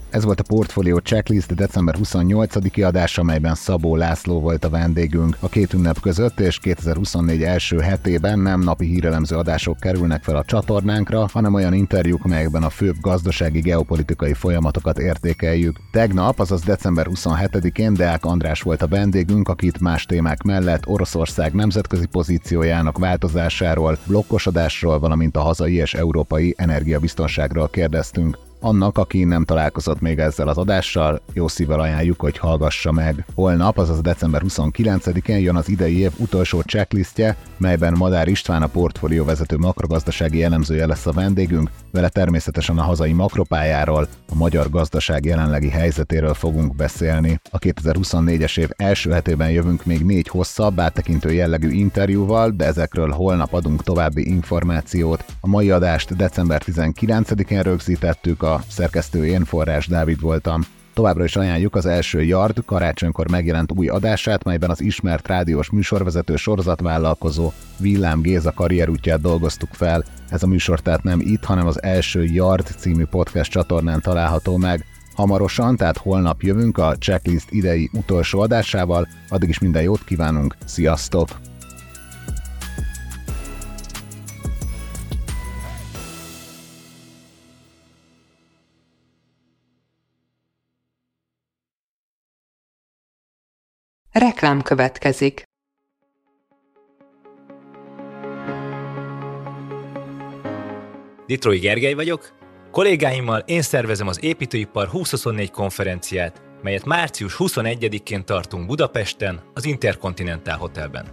Ez volt a Portfolio Checklist december 28-i adás, amelyben Szabó László volt a vendégünk. A két ünnep között és 2024 első hetében nem napi hírelemző adások kerülnek fel a csatornánkra, hanem olyan interjúk, melyekben a főbb gazdasági geopolitikai folyamatokat értékeljük. Tegnap, azaz december 27-én Deák András volt a vendégünk, akit más témák mellett Oroszország nemzetközi pozíciójának változásáról, blokkosodásról, valamint a hazai és európai energiabiztonságról kérdeztünk. Annak, aki nem találkozott még ezzel az adással, jó szívvel ajánljuk, hogy hallgassa meg. Holnap, azaz december 29-én jön az idei év utolsó checklistje, melyben Madár István a portfólió vezető makrogazdasági elemzője lesz a vendégünk, vele természetesen a hazai makropájáról, a magyar gazdaság jelenlegi helyzetéről fogunk beszélni. A 2024-es év első hetében jövünk még négy hosszabb, áttekintő jellegű interjúval, de ezekről holnap adunk további információt. A mai adást december 19-én rögzítettük, a szerkesztő én Forrás Dávid voltam. Továbbra is ajánljuk az első Yard karácsonykor megjelent új adását, melyben az ismert rádiós műsorvezető sorozatvállalkozó Villám Géza karrierútját dolgoztuk fel. Ez a műsor tehát nem itt, hanem az első Yard című podcast csatornán található meg. Hamarosan, tehát holnap jövünk a checklist idei utolsó adásával, addig is minden jót kívánunk, sziasztok! Reklám következik. Ditrói Gergely vagyok. Kollégáimmal én szervezem az Építőipar 2024 konferenciát, melyet március 21-én tartunk Budapesten, az Intercontinental Hotelben.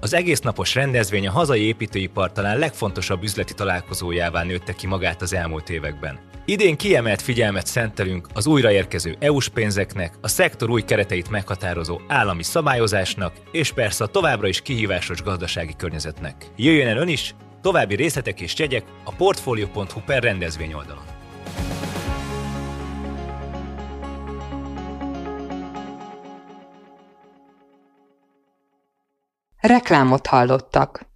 Az egész napos rendezvény a hazai építőipar talán legfontosabb üzleti találkozójává nőtte ki magát az elmúlt években. Idén kiemelt figyelmet szentelünk az újraérkező EU-s pénzeknek, a szektor új kereteit meghatározó állami szabályozásnak, és persze a továbbra is kihívásos gazdasági környezetnek. Jöjjön el ön is, további részletek és jegyek a portfolio.hu per rendezvény oldalon. Reklámot hallottak.